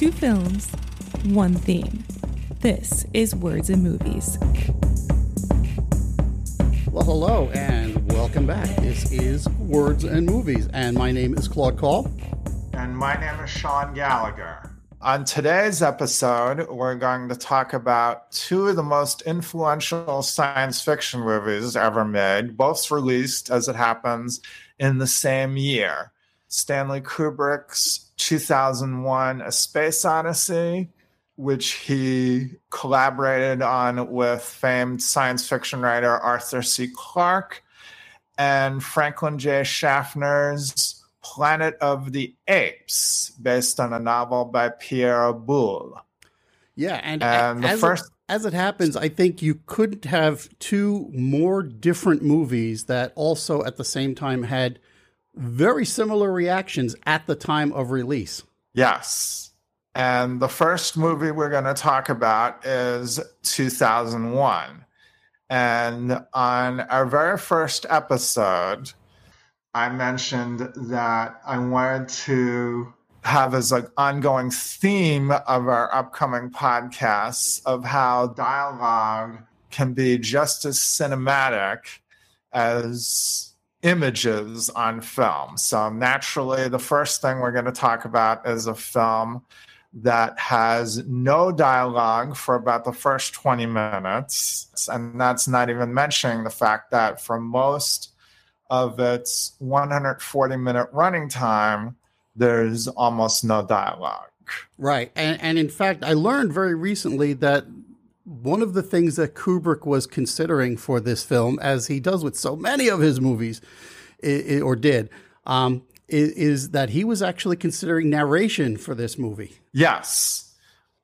Two films, one theme. This is Words and Movies. Well, hello and welcome back. This is Words and Movies, and my name is Claude Call. And my name is Sean Gallagher. On today's episode, we're going to talk about two of the most influential science fiction movies ever made, both released, as it happens, in the same year Stanley Kubrick's 2001 A Space Odyssey, which he collaborated on with famed science fiction writer Arthur C. Clarke, and Franklin J. Schaffner's Planet of the Apes, based on a novel by Pierre Boulle. Yeah, and, and the first. It, as it happens, I think you couldn't have two more different movies that also at the same time had very similar reactions at the time of release. Yes. And the first movie we're going to talk about is 2001. And on our very first episode, I mentioned that I wanted to have as an ongoing theme of our upcoming podcasts of how dialogue can be just as cinematic as images on film. So, naturally, the first thing we're going to talk about is a film that has no dialogue for about the first 20 minutes. And that's not even mentioning the fact that for most of its 140 minute running time, there's almost no dialogue. Right. And, and in fact, I learned very recently that one of the things that Kubrick was considering for this film, as he does with so many of his movies, or did, um, is, that he was actually considering narration for this movie. Yes.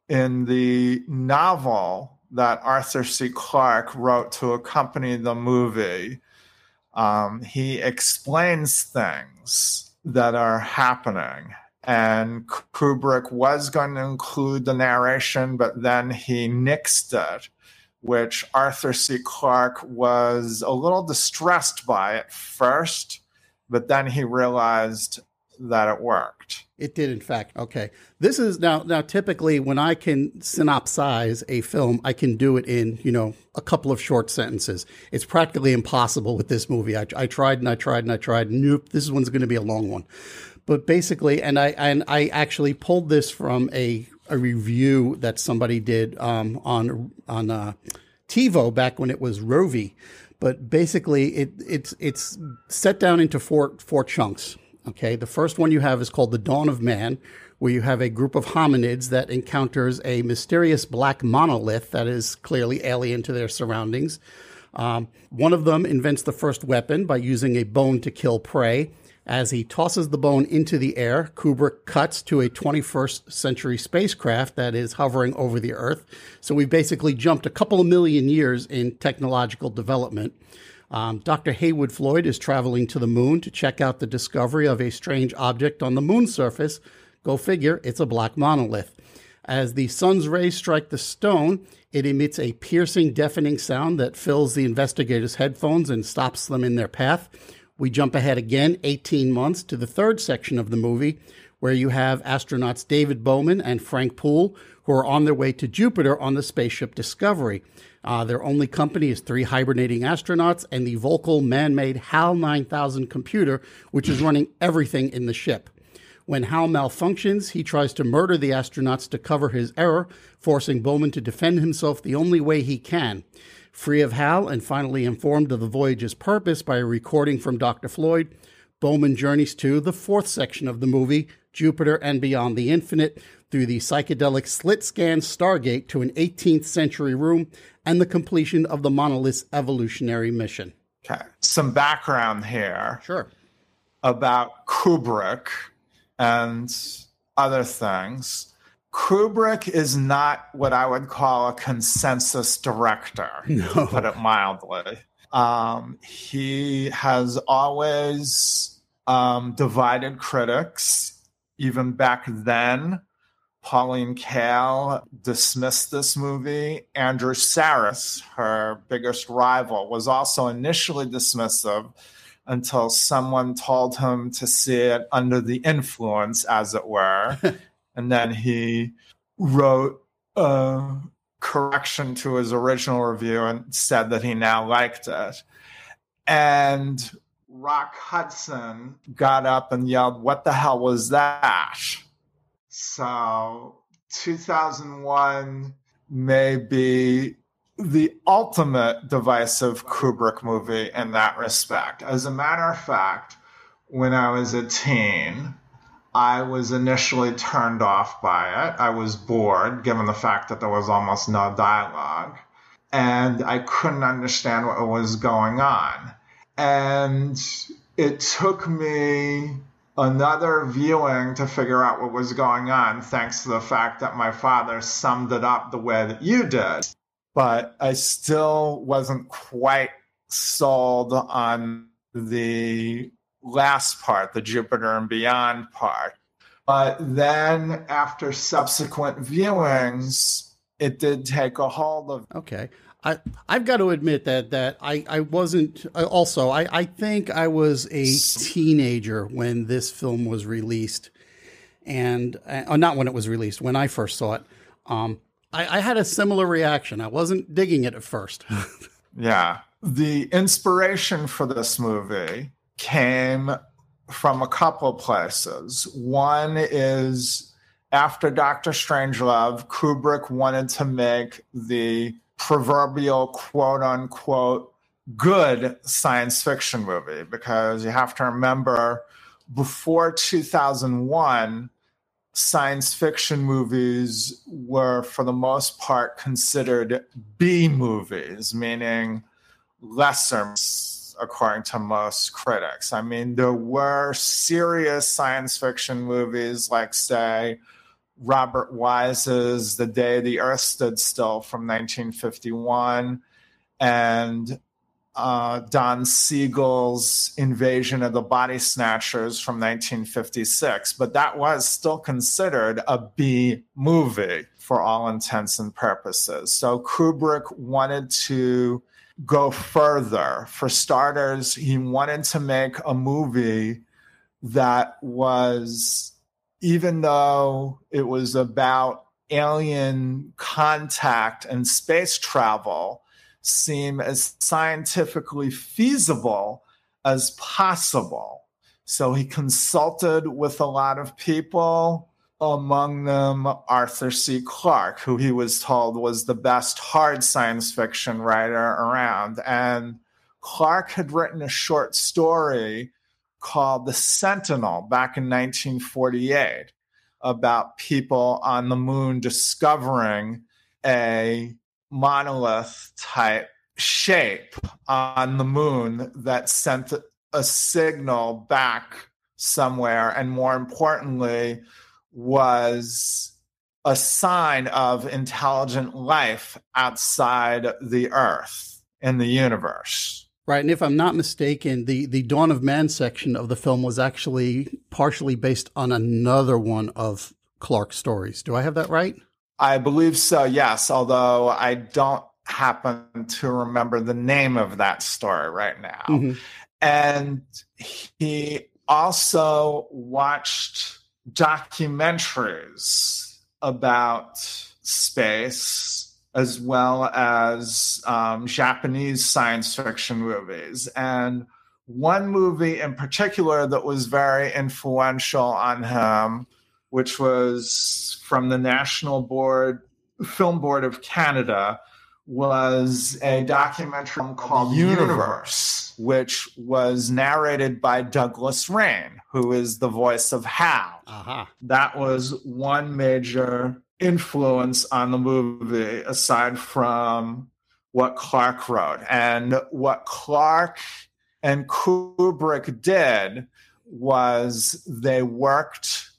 In the novel that Arthur C. Clarke wrote to accompany the movie, um, he explains things that are happening. And Kubrick was going to include the narration, but then he nixed it, which Arthur C. Clarke was a little distressed by at first, but then he realized that it worked. It did, in fact. Okay, this is now now typically when I can synopsize a film, I can do it in you know a couple of short sentences. It's practically impossible with this movie. I, I tried and I tried and I tried. Nope, this one's going to be a long one. But basically, and I and I actually pulled this from a a review that somebody did um, on on uh, TiVo back when it was Rovi. But basically, it it's it's set down into four four chunks Okay, the first one you have is called The Dawn of Man, where you have a group of hominids that encounters a mysterious black monolith that is clearly alien to their surroundings. Um, one of them invents the first weapon by using a bone to kill prey. As he tosses the bone into the air, Kubrick cuts to a 21st century spacecraft that is hovering over the Earth. So we've basically jumped a couple of million years in technological development. Um, Dr. Heywood Floyd is traveling to the moon to check out the discovery of a strange object on the moon's surface. Go figure, it's a black monolith. As the sun's rays strike the stone, it emits a piercing, deafening sound that fills the investigators' headphones and stops them in their path. We jump ahead again 18 months to the third section of the movie, where you have astronauts David Bowman and Frank Poole, who are on their way to Jupiter on the spaceship Discovery. Uh, their only company is three hibernating astronauts and the Volkel man made HAL 9000 computer, which is running everything in the ship. When HAL malfunctions, he tries to murder the astronauts to cover his error, forcing Bowman to defend himself the only way he can. Free of HAL and finally informed of the voyage's purpose by a recording from Dr. Floyd, Bowman journeys to the fourth section of the movie, Jupiter and Beyond the Infinite, through the psychedelic slit scan Stargate to an 18th century room and the completion of the monolith's evolutionary mission. Okay. Some background here. Sure. About Kubrick and other things. Kubrick is not what I would call a consensus director, no. to put it mildly. Um, he has always um, divided critics, even back then. Pauline Kael dismissed this movie. Andrew Sarris, her biggest rival, was also initially dismissive until someone told him to see it under the influence, as it were. And then he wrote a correction to his original review and said that he now liked it. And Rock Hudson got up and yelled, What the hell was that? So 2001 may be the ultimate divisive Kubrick movie in that respect. As a matter of fact, when I was a teen, I was initially turned off by it. I was bored, given the fact that there was almost no dialogue, and I couldn't understand what was going on. And it took me another viewing to figure out what was going on, thanks to the fact that my father summed it up the way that you did. But I still wasn't quite sold on the last part, the Jupiter and Beyond part. But then after subsequent viewings, it did take a hold of. Okay. I, I've got to admit that that I, I wasn't also I, I think I was a teenager when this film was released and uh, not when it was released when I first saw it um, I, I had a similar reaction I wasn't digging it at first yeah the inspiration for this movie came from a couple places. One is after Doctor Strangelove, Kubrick wanted to make the proverbial quote unquote good science fiction movie because you have to remember before 2001 science fiction movies were for the most part considered B movies meaning lesser according to most critics. I mean, there were serious science fiction movies like, say, Robert Wise's The Day the Earth Stood Still from 1951 and uh, Don Siegel's Invasion of the Body Snatchers from 1956. But that was still considered a B movie for all intents and purposes. So Kubrick wanted to go further. For starters, he wanted to make a movie that was, even though it was about alien contact and space travel, seem as scientifically feasible as possible. So he consulted with a lot of people among them Arthur C. Clarke, who he was told was the best hard science fiction writer around. And Clarke had written a short story called The Sentinel back in 1948 about people on the moon discovering a monolith type shape on the moon that sent a signal back somewhere. And more importantly, was a sign of intelligent life outside the earth in the universe. Right, and if I'm not mistaken, the the Dawn of Man section of the film was actually partially based on another one of Clarke's stories. Do I have that right? I believe so. Yes, although I don't happen to remember the name of that story right now. Mm-hmm. And he also watched documentaries about space as well as um, Japanese science fiction movies. And one movie in particular that was very influential on him, which was from the National Board Film Board of Canada, was a documentary called Universe, which was narrated by Douglas Rain, who is the voice of Hal. Uh-huh. That was one major influence on the movie, aside from what Clarke wrote. And what Clarke and Kubrick did was they worked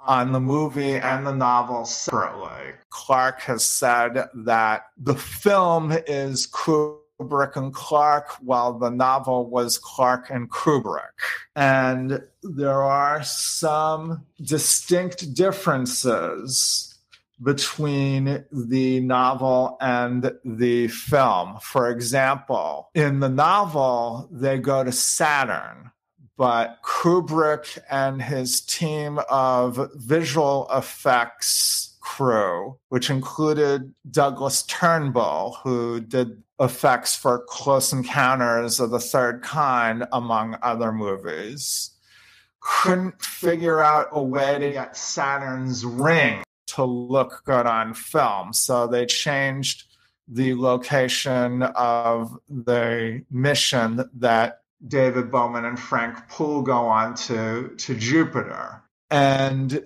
on the movie and the novel separately. Clarke has said that the film is Kubrick and Clarke, while the novel was Clarke and Kubrick. And there are some distinct differences between the novel and the film. For example, in the novel, they go to Saturn but Kubrick and his team of visual effects crew, which included Douglas Trumbull, who did effects for Close Encounters of the Third Kind, among other movies, couldn't figure out a way to get Saturn's ring to look good on film. So they changed the location of the mission that David Bowman and Frank Poole go on to, to Jupiter. And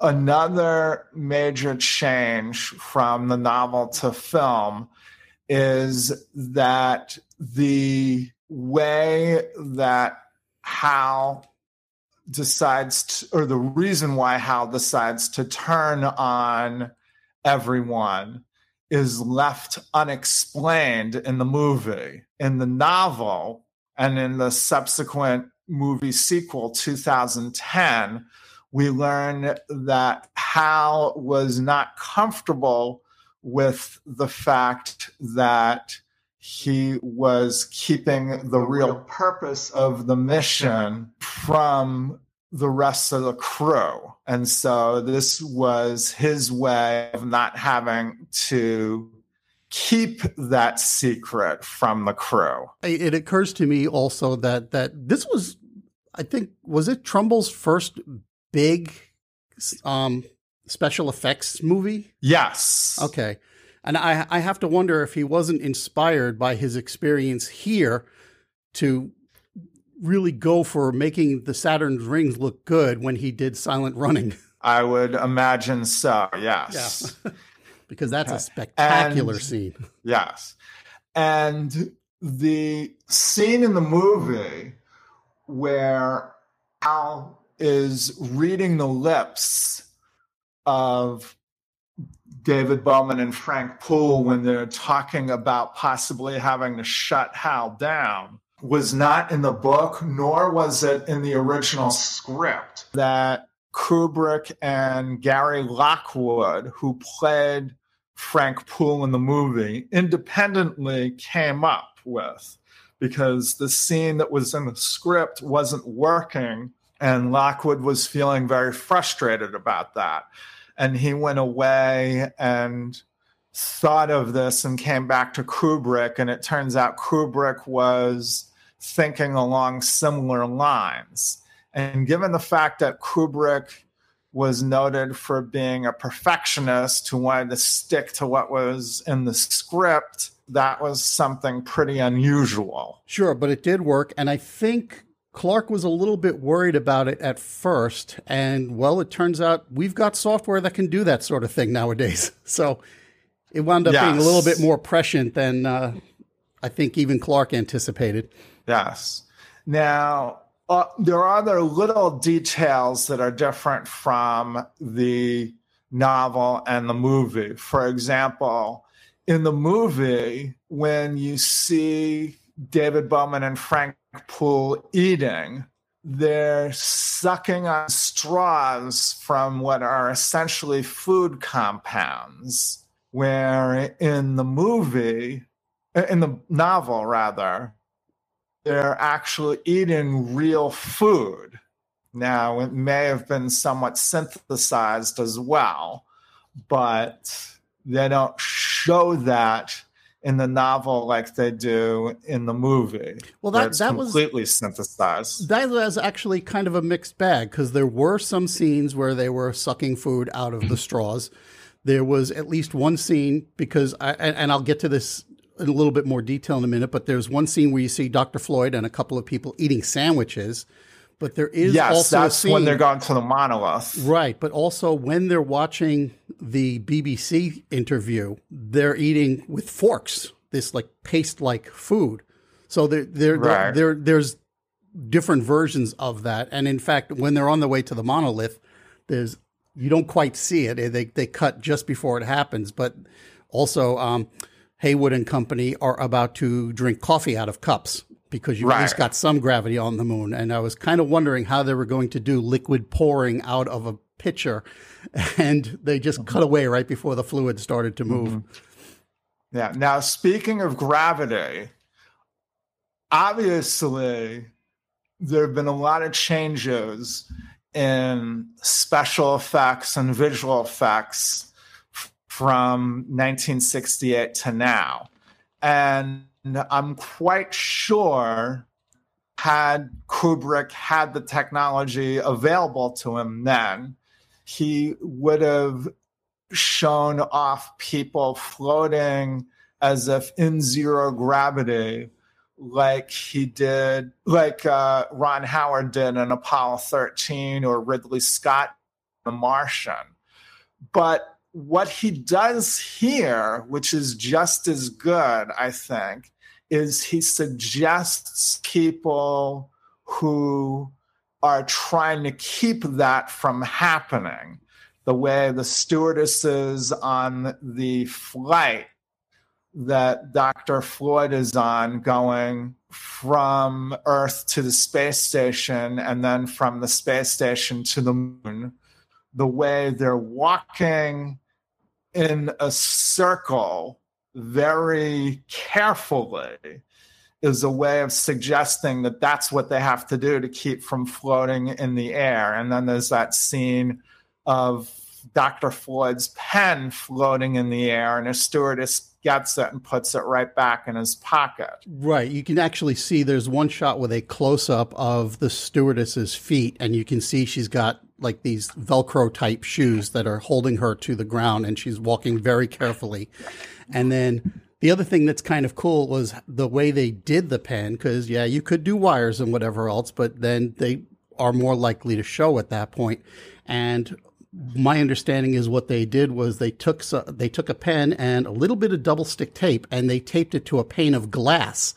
another major change from the novel to film is that the way that Hal decides to, or the reason why Hal decides to turn on everyone is left unexplained in the movie. In the novel and in the subsequent movie sequel, 2010, we learn that Hal was not comfortable with the fact that he was keeping the real purpose of the mission from the rest of the crew. And so this was his way of not having to keep that secret from the crew. It occurs to me also that that this was I think was it Trumbull's first big um special effects movie? Yes. Okay. And I, I have to wonder if he wasn't inspired by his experience here to really go for making the Saturn's rings look good when he did Silent Running. I would imagine so, yes. Yeah. because that's a spectacular and, scene. Yes. And the scene in the movie where Hal is reading the lips of David Bowman and Frank Poole when they're talking about possibly having to shut Hal down was not in the book, nor was it in the original script. That Kubrick and Gary Lockwood, who played Frank Poole in the movie, independently came up with because the scene that was in the script wasn't working, and Lockwood was feeling very frustrated about that and he went away and thought of this and came back to Kubrick. And it turns out Kubrick was thinking along similar lines. And given the fact that Kubrick was noted for being a perfectionist who wanted to stick to what was in the script, that was something pretty unusual. Sure, but it did work. And I think Clarke was a little bit worried about it at first, and well, it turns out we've got software that can do that sort of thing nowadays. So it wound up yes. being a little bit more prescient than uh, I think even Clarke anticipated. Yes. Now, uh, there are other little details that are different from the novel and the movie. For example, in the movie, when you see David Bowman and Frank Poole eating, they're sucking on straws from what are essentially food compounds. Where in the movie, uh, in the novel rather, they're actually eating real food. Now, it may have been somewhat synthesized as well, but they don't show that in the novel like they do in the movie. Well, that that was completely was synthesized. That was actually kind of a mixed bag because there were some scenes where they were sucking food out of the straws. There was at least one scene because I and I'll get to this in a little bit more detail in a minute, but there's one scene where you see Dr. Floyd and a couple of people eating sandwiches but there is yes, also that's scene, when they're going to the monolith. Right, but also when they're watching the BBC interview, they're eating with forks, this like paste-like food. So there, there, right. there, there's different versions of that. And in fact, when they're on the way to the monolith, there's you don't quite see it. They they cut just before it happens, but also um, Heywood and company are about to drink coffee out of cups because you right. at least got some gravity on the moon. And I was kind of wondering how they were going to do liquid pouring out of a pitcher, and they just mm-hmm. cut away right before the fluid started to move. Mm-hmm. Yeah. Now, speaking of gravity, obviously, there have been a lot of changes in special effects and visual effects from 1968 to now. And I'm quite sure had Kubrick had the technology available to him then, he would have shown off people floating as if in zero gravity like he did, like uh, Ron Howard did in Apollo 13 or Ridley Scott, The Martian. But what he does here, which is just as good, I think, is he suggests people who are trying to keep that from happening. The way the stewardesses on the flight that Dr. Floyd is on going from Earth to the space station and then from the space station to the moon, the way they're walking in a circle very carefully is a way of suggesting that that's what they have to do to keep from floating in the air. And then there's that scene of Dr. Floyd's pen floating in the air, and a stewardess gets it and puts it right back in his pocket. Right. You can actually see there's one shot with a close up of the stewardess's feet, and you can see she's got like these Velcro type shoes that are holding her to the ground, and she's walking very carefully. And then the other thing that's kind of cool was the way they did the pen, because yeah, you could do wires and whatever else, but then they are more likely to show at that point. And my understanding is what they did was they took they took a pen and a little bit of double stick tape and they taped it to a pane of glass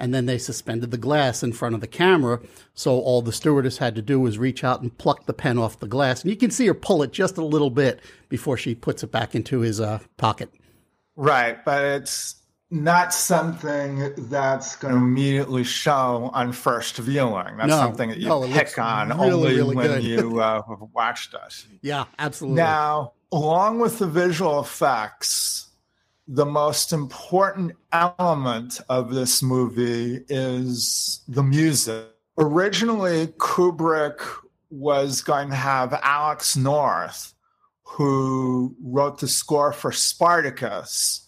and then they suspended the glass in front of the camera so all the stewardess had to do was reach out and pluck the pen off the glass and you can see her pull it just a little bit before she puts it back into his uh, pocket right but it's not something that's going to immediately show on first viewing. That's no, something that you no, pick on really, only really when you uh, have watched us. Yeah, absolutely. Now, along with the visual effects, the most important element of this movie is the music. Originally, Kubrick was going to have Alex North, who wrote the score for Spartacus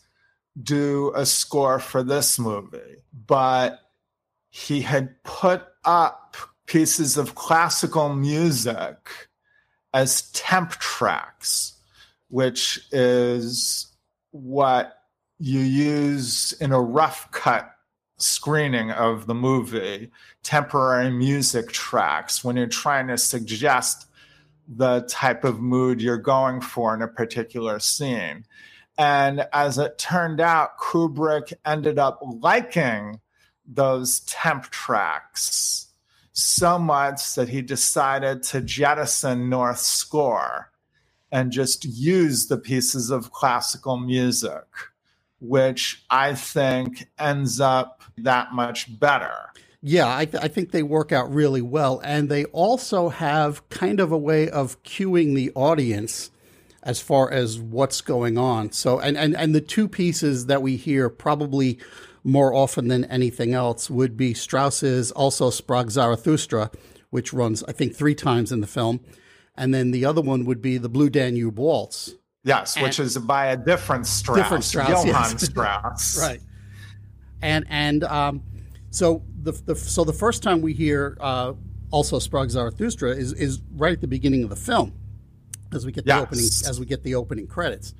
do a score for this movie, but he had put up pieces of classical music as temp tracks, which is what you use in a rough cut screening of the movie, temporary music tracks, when you're trying to suggest the type of mood you're going for in a particular scene. And as it turned out, Kubrick ended up liking those temp tracks so much that he decided to jettison North's score and just use the pieces of classical music, which I think ends up that much better. Yeah, I, th- I, think they work out really well. And they also have kind of a way of cueing the audience as far as what's going on. So, and, and, and the two pieces that we hear probably more often than anything else would be Strauss's also Sprach Zarathustra, which runs, I think, three times in the film. And then the other one would be the Blue Danube Waltz. Yes, and which is by a different Strauss, different Strauss Johann yes. Strauss. right. And, and, um, so the, the so the first time we hear uh, also Sprach Zarathustra is is right at the beginning of the film as we get the opening as we get the opening credits.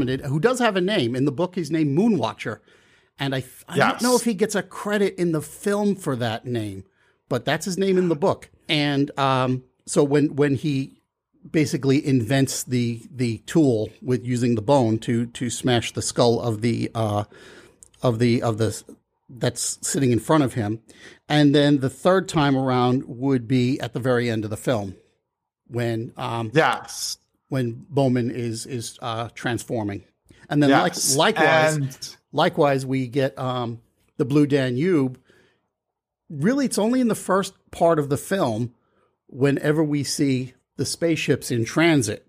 Who does have a name in the book he's named Moonwatcher, and I I Yes. don't know if he gets a credit in the film for that name, but that's his name in the book. And um, so when when he basically invents the the tool with using the bone to to smash the skull of the uh, of the of the that's sitting in front of him, and then the third time around would be at the very end of the film when um, Yes. When Bowman is is uh, transforming, and then Yes. like, likewise, And- likewise we get um, the Blue Danube. Really, it's only in the first part of the film, whenever we see the spaceships in transit,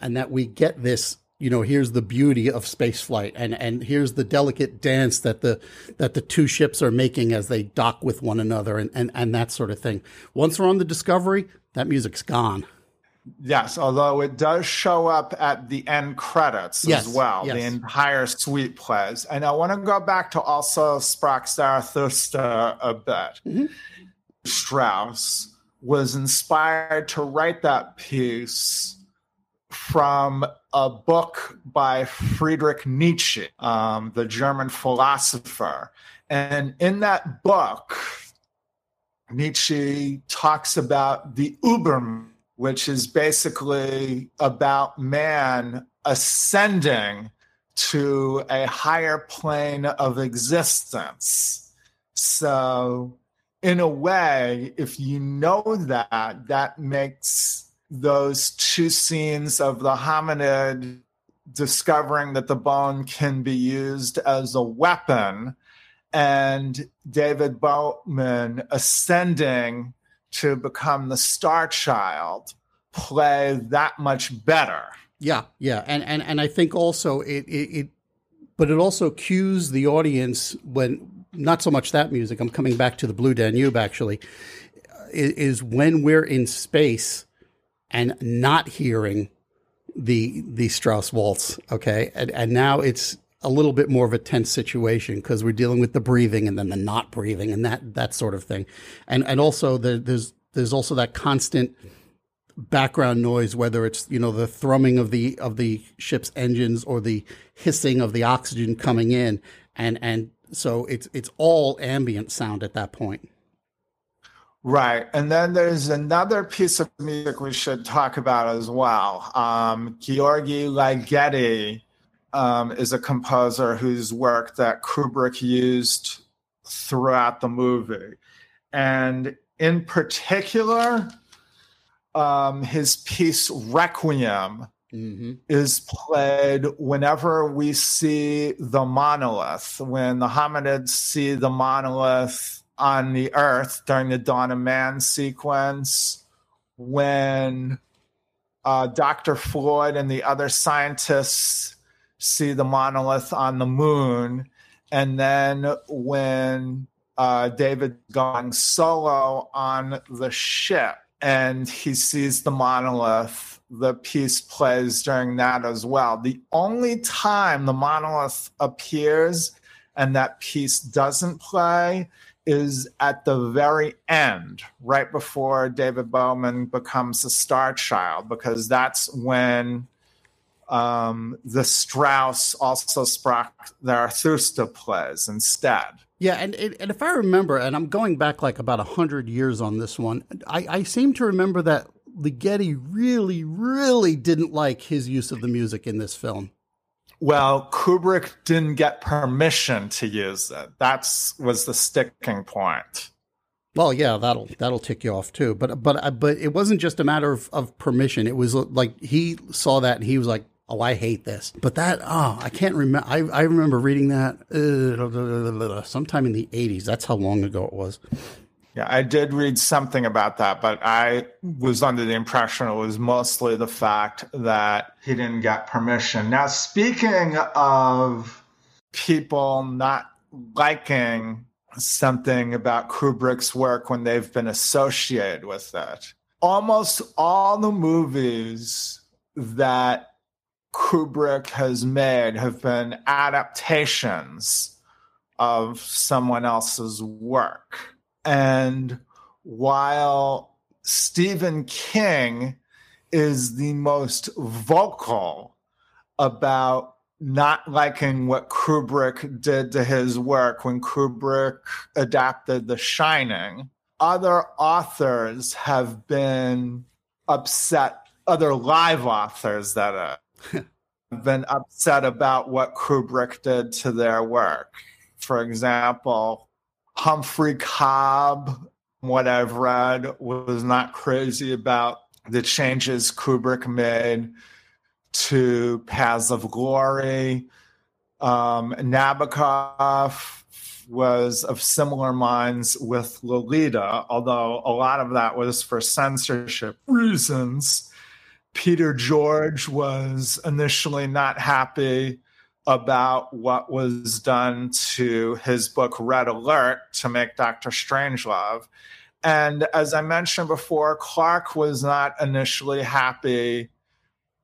and that we get this. You know, here's the beauty of space flight, and and here's the delicate dance that the that the two ships are making as they dock with one another, and and, and that sort of thing. Once we're on the Discovery, that music's gone. Yes, although it does show up at the end credits Yes, as well. The yes. entire suite plays. And I want to go back to also Sprach Zarathustra a bit. Mm-hmm. Strauss was inspired to write that piece from a book by Friedrich Nietzsche, um, the German philosopher. And in that book, Nietzsche talks about the Ubermensch, which is basically about man ascending to a higher plane of existence. So, in a way, if you know that, that makes those two scenes of the hominid discovering that the bone can be used as a weapon and David Bowman ascending to become the Star Child play that much better. Yeah, yeah, and and and I think also it it, it but it also cues the audience when not so much that music. I'm coming back to the Blue Danube actually. Is, when we're in space and not hearing the the Strauss waltz. Okay, and and now it's a little bit more of a tense situation because we're dealing with the breathing and then the not breathing and that that sort of thing, and and also the, there's there's also that constant background noise, whether it's you know the thrumming of the of the ship's engines or the hissing of the oxygen coming in, and and so it's it's all ambient sound at that point. Right. And then there's another piece of music we should talk about as well. Um, György Ligeti um, is a composer whose work that Kubrick used throughout the movie. And in particular, um, his piece Requiem Mm-hmm. is played whenever we see the monolith, when the hominids see the monolith on the earth during the Dawn of Man sequence, when uh, Dr. Floyd and the other scientists see the monolith on the moon, and then when uh, David going solo on the ship and he sees the monolith, the piece plays during that as well. The only time the monolith appears and that piece doesn't play is at the very end, right before David Bowman becomes a star child, because that's when um, the Strauss also Sprach Zarathustra plays instead. Yeah, and and if I remember, and I'm going back like about a hundred years on this one, I, I seem to remember that Ligeti really, really didn't like his use of the music in this film. Well, Kubrick didn't get permission to use it. That's was the sticking point. Well, yeah, that'll that'll tick you off too. But but but it wasn't just a matter of, of permission. It was like he saw that and he was like, "Oh, I hate this." But that oh, I can't remember. I I remember reading that uh, sometime in the '80s. That's how long ago it was. Yeah, I did read something about that, but I was under the impression it was mostly the fact that he didn't get permission. Now, speaking of people not liking something about Kubrick's work when they've been associated with it, almost all the movies that Kubrick has made have been adaptations of someone else's work. And while Stephen King is the most vocal about not liking what Kubrick did to his work when Kubrick adapted The Shining. Other authors have been upset, other live authors that been upset about what Kubrick did to their work. For example, Humphrey Cobb, what I've read, was not crazy about the changes Kubrick made to Paths of Glory. Um, Nabokov was of similar minds with Lolita, although a lot of that was for censorship reasons. Peter George was initially not happy about what was done to his book Red Alert to make Doctor Strangelove. And as I mentioned before, Clarke was not initially happy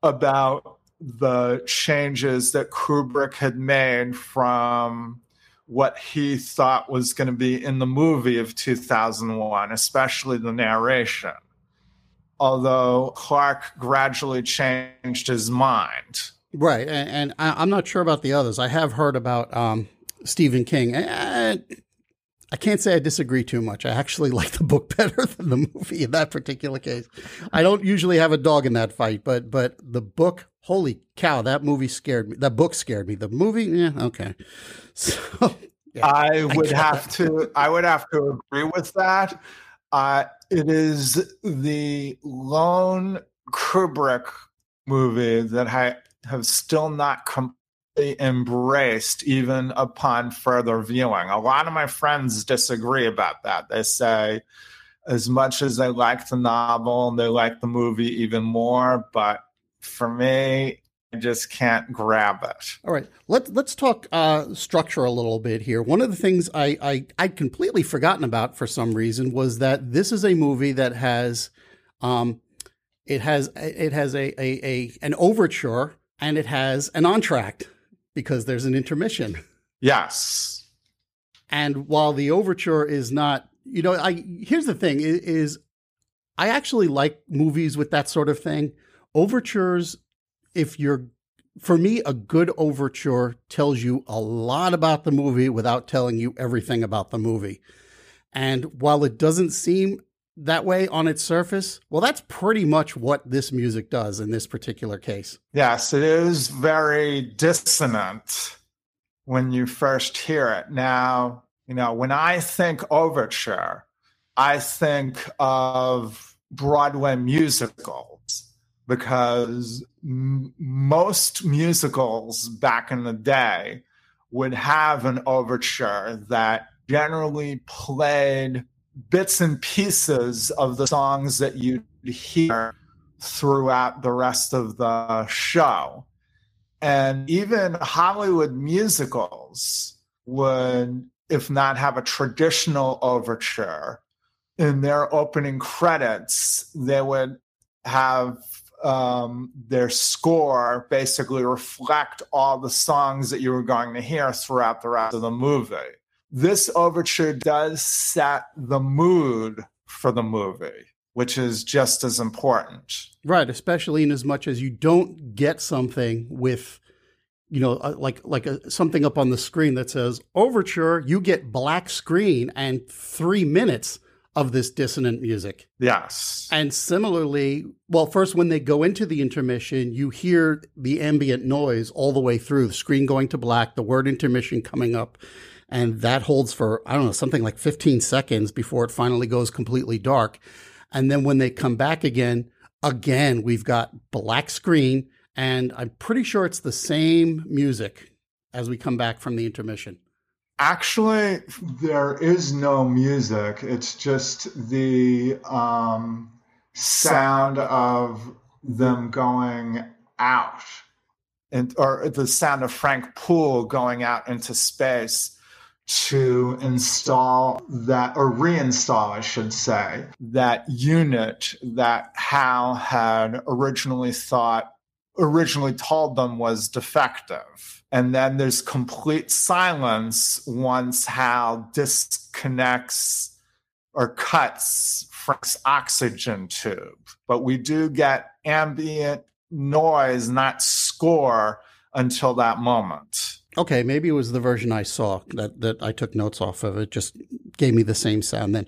about the changes that Kubrick had made from what he thought was going to be in the movie of 2001, especially the narration. Although Clarke gradually changed his mind. Right. And, and I, am not sure about the others. I have heard about um, Stephen King. And I can't say I disagree too much. I actually like the book better than the movie in that particular case. I don't usually have a dog in that fight, but but the book, holy cow, that movie scared me. That book scared me. The movie, yeah, okay. So yeah, I would I have to I would have to agree with that. Uh, it is the lone Kubrick movie that I have still not come embraced even upon further viewing. A lot of my friends disagree about that. They say, as much as they like the novel, they like the movie even more. But for me, just can't grab it. All right, let's let's talk uh, structure a little bit here. One of the things I, I I'd completely forgotten about for some reason was that this is a movie that has, um, it has it has a a, a an overture and it has an entr'acte because there's an intermission. Yes. And while the overture is not, you know, I here's the thing is, is I actually like movies with that sort of thing. Overtures, if you're for me, a good overture tells you a lot about the movie without telling you everything about the movie. And while it doesn't seem that way on its surface, well, that's pretty much what this music does in this particular case. Yes, it is very dissonant when you first hear it. Now, you know, when I think overture, I think of Broadway musicals because m- most musicals back in the day would have an overture that generally played bits and pieces of the songs that you'd hear throughout the rest of the show. And even Hollywood musicals would, if not have a traditional overture, in their opening credits, they would have um, their score basically reflect all the songs that you were going to hear throughout the rest of the movie this overture does set the mood for the movie, which is just as important. Right, especially in as much as you don't get something with you know uh, like like a, something up on the screen that says overture, you get black screen and 3 minutes of this dissonant music. Yes. And similarly, well, first, when they go into the intermission, you hear the ambient noise all the way through, the screen going to black, the word intermission coming up and that holds for I don't know something like 15 seconds before it finally goes completely dark. And then when they come back again, again we've got black screen, and I'm pretty sure it's the same music as we come back from the intermission. Actually, there is no music. It's just the um, sound of them going out, and or the sound of Frank Poole going out into space to install that or reinstall, I should say, that unit that Hal had originally thought, originally told them was defective. And then there's complete silence once Hal disconnects or cuts Frank's oxygen tube, but we do get ambient noise, not score, until that moment. Okay, maybe it was the version I saw that that I took notes off of. It just gave me the same sound then.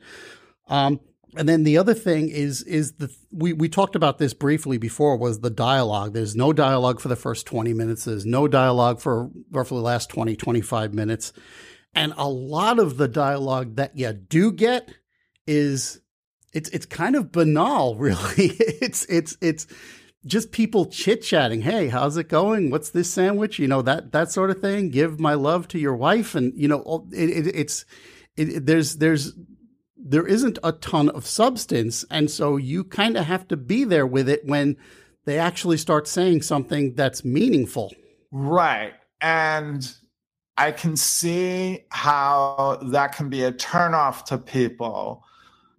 Um, and then the other thing is is the we we talked about this briefly before was the dialogue. There's no dialogue for the first 20 minutes. There's no dialogue for roughly the last 20 25 minutes. And a lot of the dialogue that you do get is it's it's kind of banal really. it's it's it's just people chit chatting. Hey, how's it going? What's this sandwich? You know that that sort of thing. Give my love to your wife, and you know it, it, it's it, there's there's there isn't a ton of substance, and so you kind of have to be there with it when they actually start saying something that's meaningful. Right, and I can see how that can be a turnoff to people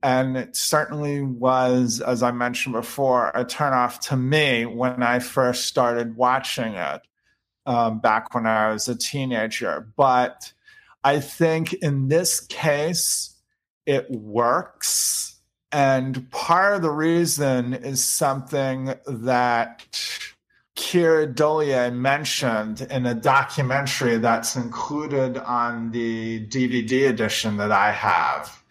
and it certainly was, as I mentioned before, a turnoff to me when I first started watching it um, back when I was a teenager. But I think in this case, it works. And part of the reason is something that Keir Dullea mentioned in a documentary that's included on the DVD edition that I have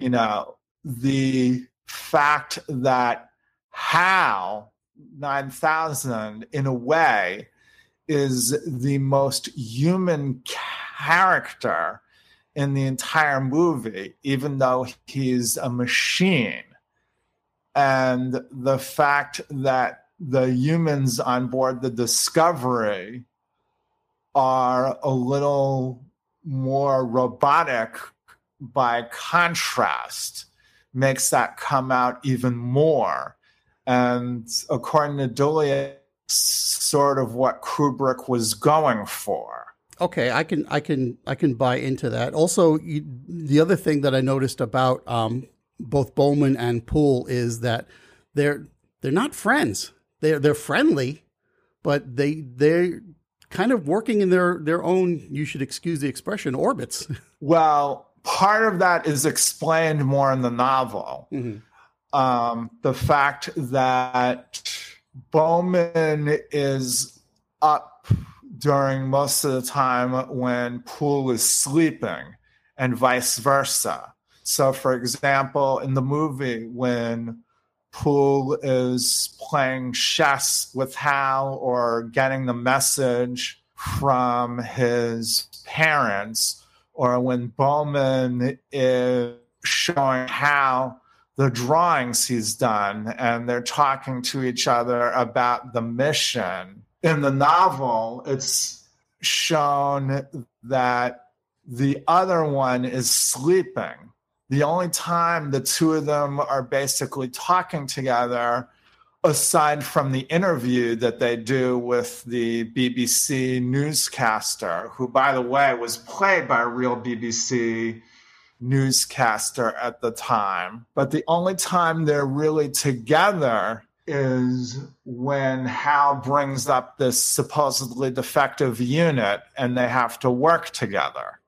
you know, the fact that HAL 9000, in a way, is the most human character in the entire movie, even though he's a machine. And the fact that the humans on board the Discovery are a little more robotic by contrast makes that come out even more. And according to Dullea, sort of what Kubrick was going for. Okay, I can I can I can buy into that. Also, you, the other thing that I noticed about um, both Bowman and Poole is that they're they're not friends. They're they're friendly, but they they're kind of working in their their own. You should excuse the expression orbits. Well, part of that is explained more in the novel. Mm-hmm. Um, the fact that Bowman is up during most of the time when Poole is sleeping, and vice versa. So, for example, in the movie, when Poole is playing chess with Hal or getting the message from his parents, or when Bowman is showing how the drawings he's done and they're talking to each other about the mission. In the novel, it's shown that the other one is sleeping. The only time the two of them are basically talking together aside from the interview that they do with the BBC newscaster, who, by the way, was played by a real BBC newscaster at the time. But the only time they're really together is when Hal brings up this supposedly defective unit and they have to work together.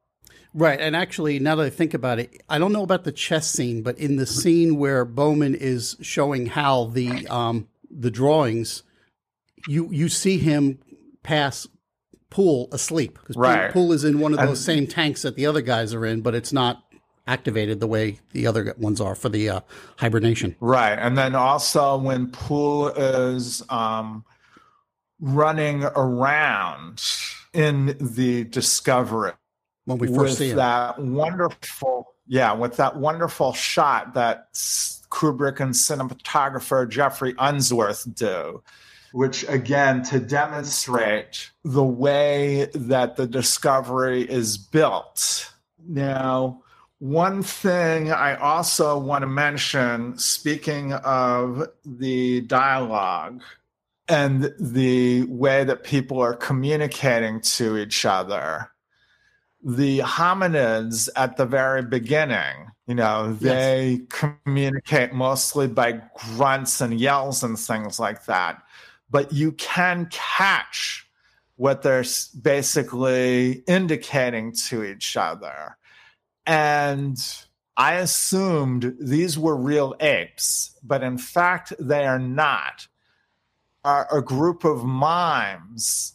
Right. And actually, now that I think about it, I don't know about the chess scene, but in the scene where Bowman is showing Hal the um, the drawings, you you see him pass Poole asleep because right. Poole is in one of those and, same tanks that the other guys are in, but it's not activated the way the other ones are for the uh, hibernation. Right. And then also when Poole is um, running around in the Discovery when we first see him. that wonderful yeah with that wonderful shot that kubrick and cinematographer Geoffrey Unsworth do which again to demonstrate the way that the discovery is built now one thing i also want to mention speaking of the dialogue and the way that people are communicating to each other the hominids at the very beginning, you know, they yes. communicate mostly by grunts and yells and things like that. But you can catch what they're basically indicating to each other. And I assumed these were real apes, but in fact, they are not. Are a group of mimes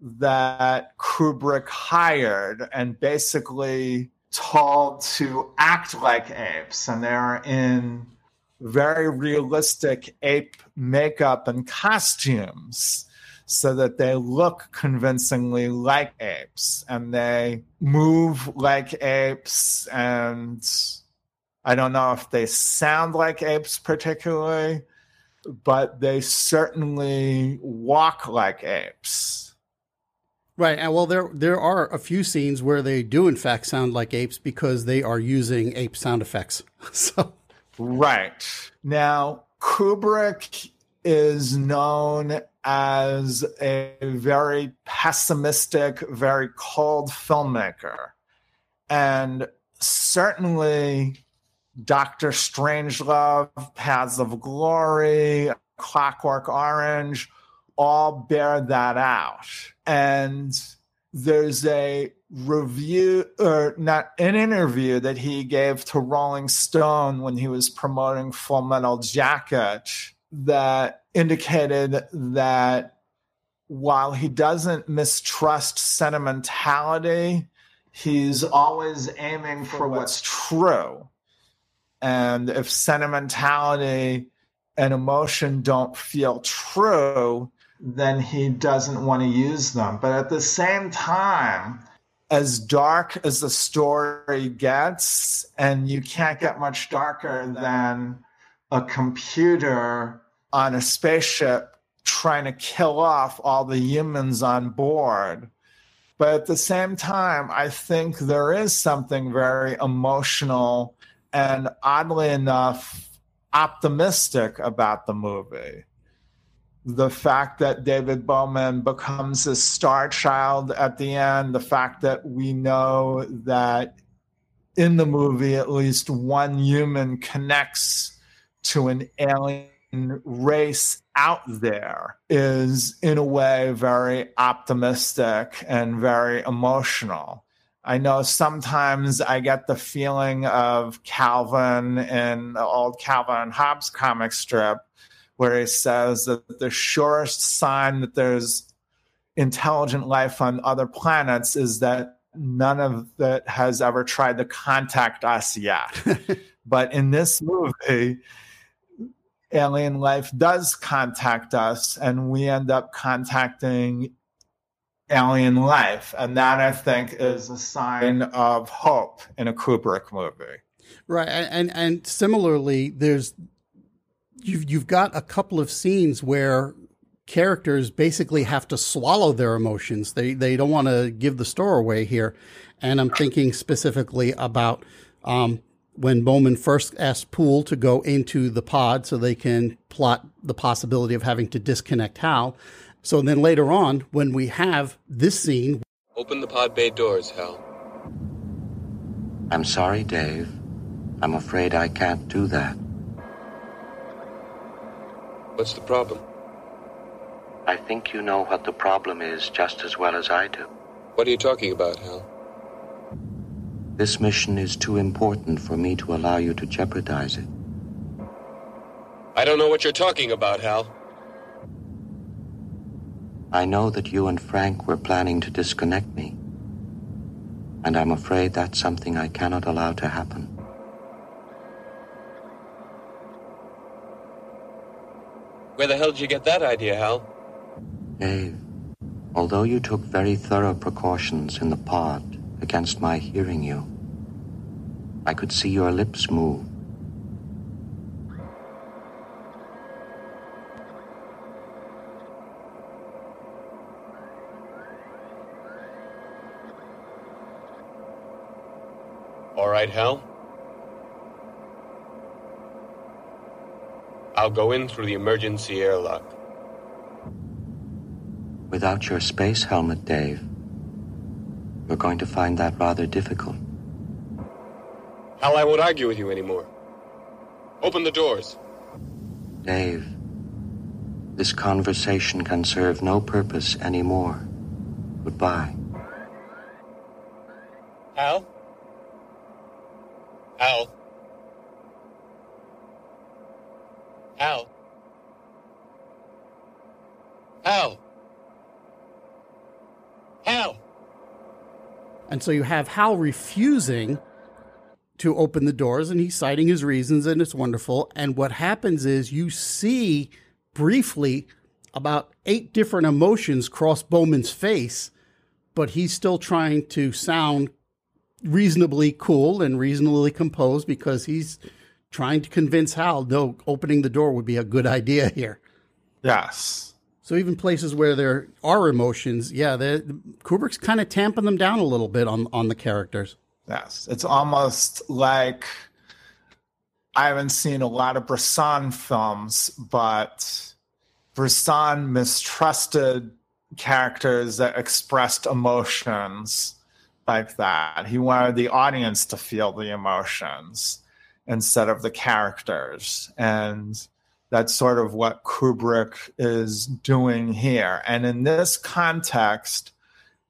that Kubrick hired and basically told to act like apes, and they're in very realistic ape makeup and costumes so that they look convincingly like apes and they move like apes and I don't know if they sound like apes particularly, but they certainly walk like apes. Right, and well, there there are a few scenes where they do in fact sound like apes because they are using ape sound effects. So, right now, Kubrick is known as a very pessimistic, very cold filmmaker. And certainly, Doctor Strangelove, Paths of Glory, Clockwork Orange all bear that out. And there's a review or not an interview that he gave to Rolling Stone when he was promoting Full Metal Jacket that indicated that while he doesn't mistrust sentimentality, he's always aiming for what's true. And if sentimentality and emotion don't feel true, then he doesn't want to use them. But at the same time, as dark as the story gets, and you can't get much darker than a computer on a spaceship trying to kill off all the humans on board. But at the same time, I think there is something very emotional and oddly enough, optimistic about the movie. The fact that David Bowman becomes a star child at the end, the fact that we know that in the movie, at least one human connects to an alien race out there is in a way very optimistic and very emotional. I know sometimes I get the feeling of Calvin in the old Calvin and Hobbes comic strip, where he says that the surest sign that there's intelligent life on other planets is that none of it has ever tried to contact us yet. but in this movie, alien life does contact us and we end up contacting alien life. And that I think is a sign of hope in a Kubrick movie. Right. And and similarly, there's you've you've got a couple of scenes where characters basically have to swallow their emotions. They they don't want to give the store away here. And I'm thinking specifically about um, when Bowman first asked Poole to go into the pod so they can plot the possibility of having to disconnect Hal. So then later on, when we have this scene. Open the pod bay doors, Hal. I'm sorry, Dave. I'm afraid I can't do that. What's the problem? I think you know what the problem is just as well as I do. What are you talking about, Hal? This mission is too important for me to allow you to jeopardize it. I don't know what you're talking about, Hal. I know that you and Frank were planning to disconnect me. And I'm afraid that's something I cannot allow to happen. Where the hell did you get that idea, Hal? Dave, although you took very thorough precautions in the pod, against my hearing you. I could see your lips move. All right, Hal. I'll go in through the emergency airlock. Without your space helmet, Dave, we're going to find that rather difficult. Hal, I won't argue with you anymore. Open the doors. Dave, this conversation can serve no purpose anymore. Goodbye. Hal? Al. Hal. Hal. Hal. And so you have Hal refusing to open the doors and he's citing his reasons and it's wonderful. And what happens is you see briefly about eight different emotions cross Bowman's face, but he's still trying to sound reasonably cool and reasonably composed because he's trying to convince Hal no, opening the door would be a good idea here. Yes. So even places where there are emotions, yeah, Kubrick's kind of tamping them down a little bit on on the characters. Yes, it's almost like I haven't seen a lot of Bresson films, but Bresson mistrusted characters that expressed emotions like that. He wanted the audience to feel the emotions instead of the characters. And that's sort of what Kubrick is doing here. And in this context,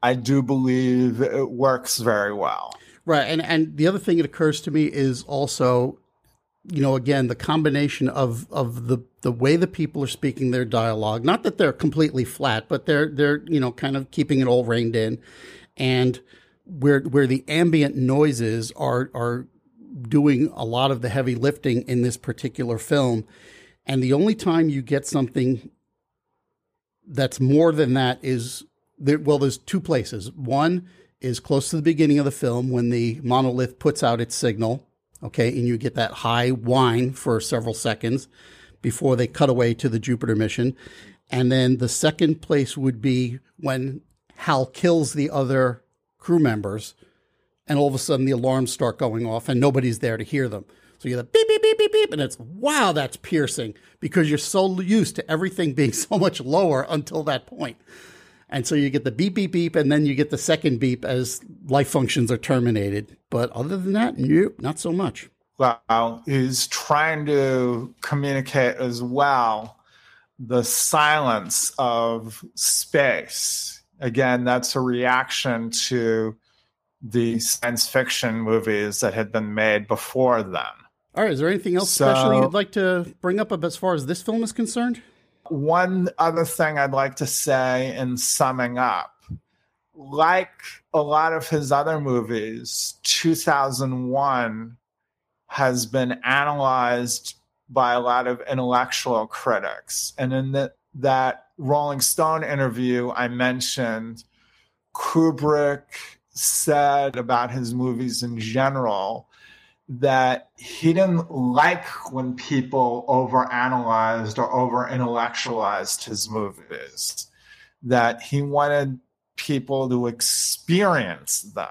I do believe it works very well. Right. And and the other thing that occurs to me is also, you know, again, the combination of of the the way the people are speaking their dialogue, not that they're completely flat, but they're they're, you know, kind of keeping it all reined in. And where where the ambient noises are are doing a lot of the heavy lifting in this particular film. And the only time you get something that's more than that is there, well, there's two places. One is close to the beginning of the film when the monolith puts out its signal, okay, and you get that high whine for several seconds before they cut away to the Jupiter mission. And then the second place would be when Hal kills the other crew members, and all of a sudden the alarms start going off and nobody's there to hear them. So you get the beep, beep, beep, beep, beep, and it's wow, that's piercing because you're so used to everything being so much lower until that point. And so you get the beep, beep, beep, and then you get the second beep as life functions are terminated. But other than that, nope, not so much. Wow, is trying to communicate as well the silence of space. Again, that's a reaction to the science fiction movies that had been made before then. All right. Is there anything else so, special you'd like to bring up as far as this film is concerned? One other thing I'd like to say in summing up like a lot of his other movies, 2001 has been analyzed by a lot of intellectual critics. And in the, that Rolling Stone interview I mentioned, Kubrick said about his movies in general that he didn't like when people overanalyzed or over intellectualized his movies, that he wanted people to experience them.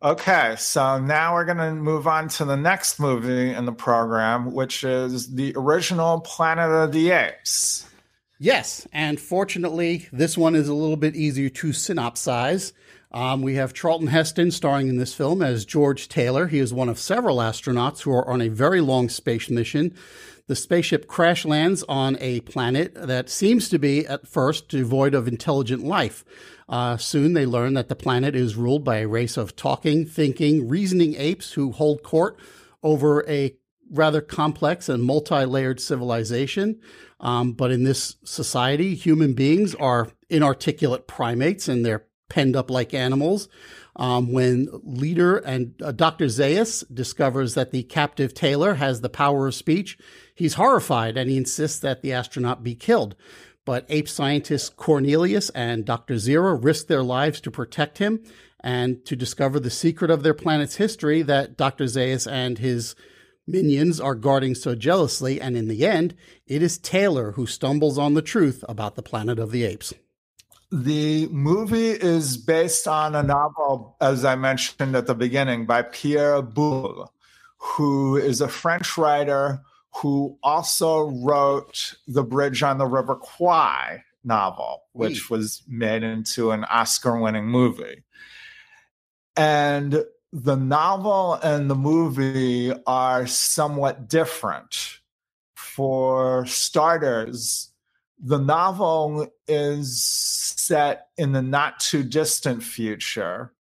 Okay, so now we're going to move on to the next movie in the program, which is the original Planet of the Apes. Yes, and fortunately, this one is a little bit easier to synopsize. Um, we have Charlton Heston starring in this film as George Taylor. He is one of several astronauts who are on a very long space mission. The spaceship crash lands on a planet that seems to be, at first, devoid of intelligent life. Uh, soon they learn that the planet is ruled by a race of talking, thinking, reasoning apes who hold court over a rather complex and multi layered civilization. Um, but in this society, human beings are inarticulate primates and they're penned up like animals. Um, when leader and uh, Dr. Zaius discovers that the captive Taylor has the power of speech, he's horrified and he insists that the astronaut be killed. But ape scientists Cornelius and Dr. Zira risk their lives to protect him and to discover the secret of their planet's history that Dr. Zaius and his minions are guarding so jealously. And in the end, it is Taylor who stumbles on the truth about the planet of the apes. The movie is based on a novel, as I mentioned at the beginning, by Pierre Boulle, who is a French writer who also wrote The Bridge on the River Kwai novel, which was made into an Oscar winning movie. And the novel and the movie are somewhat different. For starters, the novel is set in the not too distant future,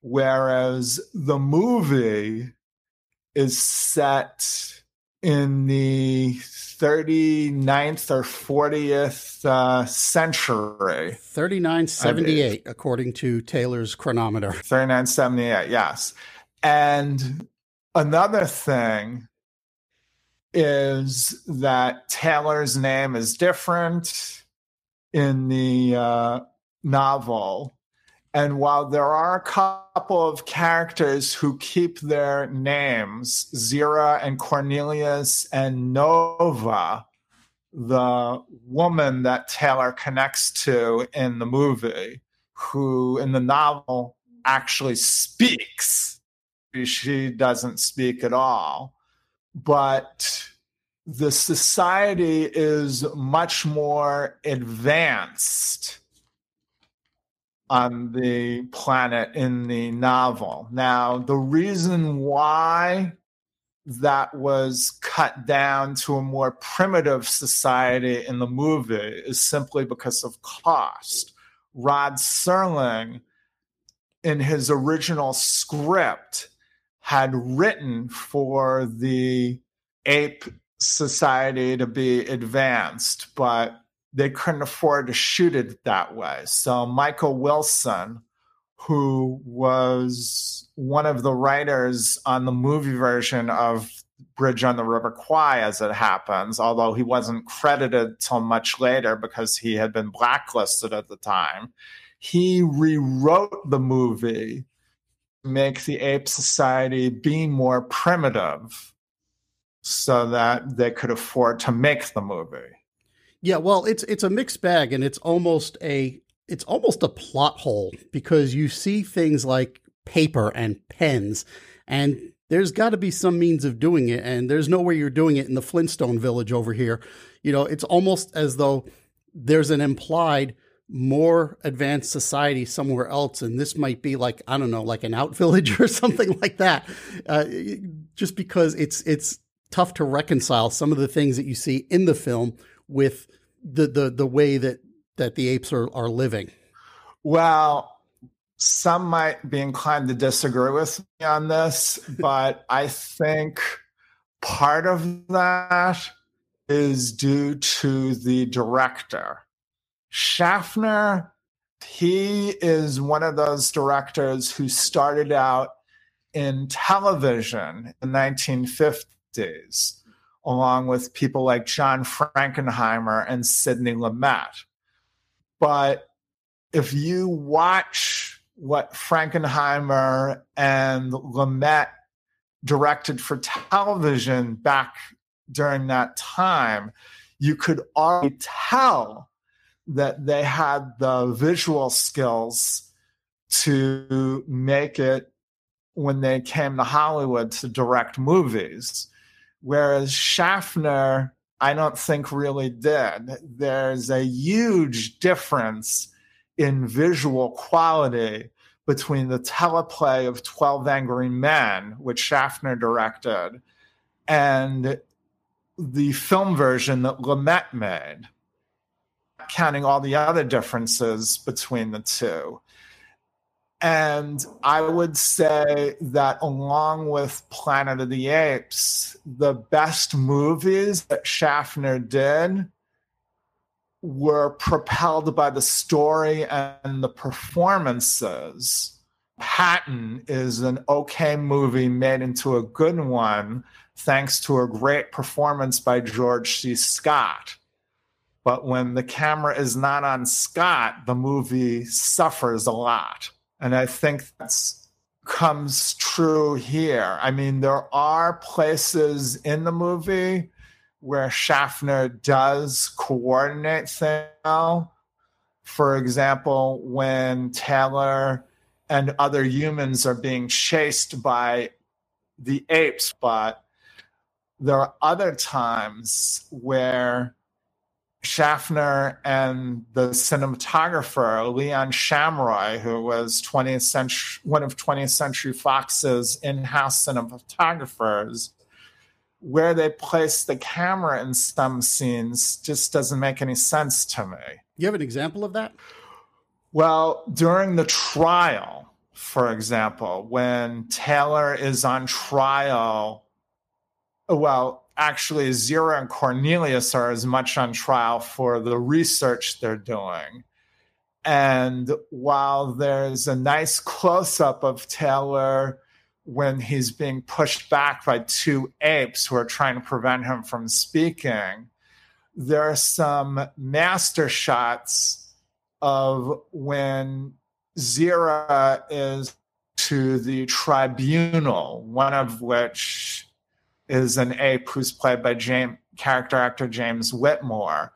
whereas the movie is set in the 39th or 40th uh, century. 3978, according to Taylor's chronometer. 3978, yes. And another thing is that Taylor's name is different in the uh, novel. And while there are a couple of characters who keep their names, Zira and Cornelius and Nova, the woman that Taylor connects to in the movie, who in the novel actually speaks, she doesn't speak at all. But the society is much more advanced on the planet in the novel. Now, the reason why that was cut down to a more primitive society in the movie is simply because of cost. Rod Serling, in his original script, had written for the ape society to be advanced, but they couldn't afford to shoot it that way. So Michael Wilson, who was one of the writers on the movie version of Bridge on the River Kwai, as it happens, although he wasn't credited till much later because he had been blacklisted at the time, he rewrote the movie make the ape society be more primitive so that they could afford to make the movie. Yeah, well, it's it's a mixed bag and it's almost a it's almost a plot hole because you see things like paper and pens and there's got to be some means of doing it and there's no way you're doing it in the Flintstone village over here. You know, it's almost as though there's an implied more advanced society somewhere else and this might be like i don't know like an out village or something like that. Uh, just because it's it's tough to reconcile some of the things that you see in the film with the the the way that that the apes are are living. Well some might be inclined to disagree with me on this but i think part of that is due to the director Schaffner, he is one of those directors who started out in television in the 1950s, along with people like John Frankenheimer and Sidney Lumet. But if you watch what Frankenheimer and Lumet directed for television back during that time, you could already tell that they had the visual skills to make it when they came to Hollywood to direct movies. Whereas Schaffner, I don't think really did. There's a huge difference in visual quality between the teleplay of 12 Angry Men, which Schaffner directed, and the film version that Lumet made counting all the other differences between the two. And I would say that along with Planet of the Apes, the best movies that Schaffner did were propelled by the story and the performances. Patton is an okay movie made into a good one thanks to a great performance by George C. Scott. But when the camera is not on Scott, the movie suffers a lot. And I think that comes true here. I mean, there are places in the movie where Schaffner does coordinate things. For example, when Taylor and other humans are being chased by the apes, but there are other times where Schaffner and the cinematographer Leon Shamroy, who was 20th century, one of 20th Century Fox's in-house cinematographers, where they place the camera in some scenes just doesn't make any sense to me. You have an example of that? Well, during the trial, for example, when Taylor is on trial well, actually, Zira and Cornelius are as much on trial for the research they're doing. And while there's a nice close up of Taylor when he's being pushed back by two apes who are trying to prevent him from speaking, there are some master shots of when Zira is to the tribunal, one of which is an ape who's played by James, character actor James Whitmore.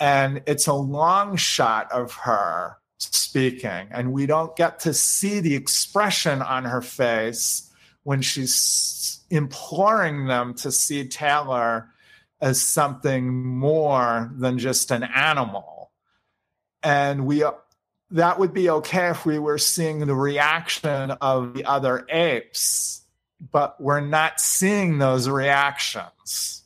And it's a long shot of her speaking, and we don't get to see the expression on her face when she's imploring them to see Taylor as something more than just an animal. And we that would be okay if we were seeing the reaction of the other apes, but we're not seeing those reactions.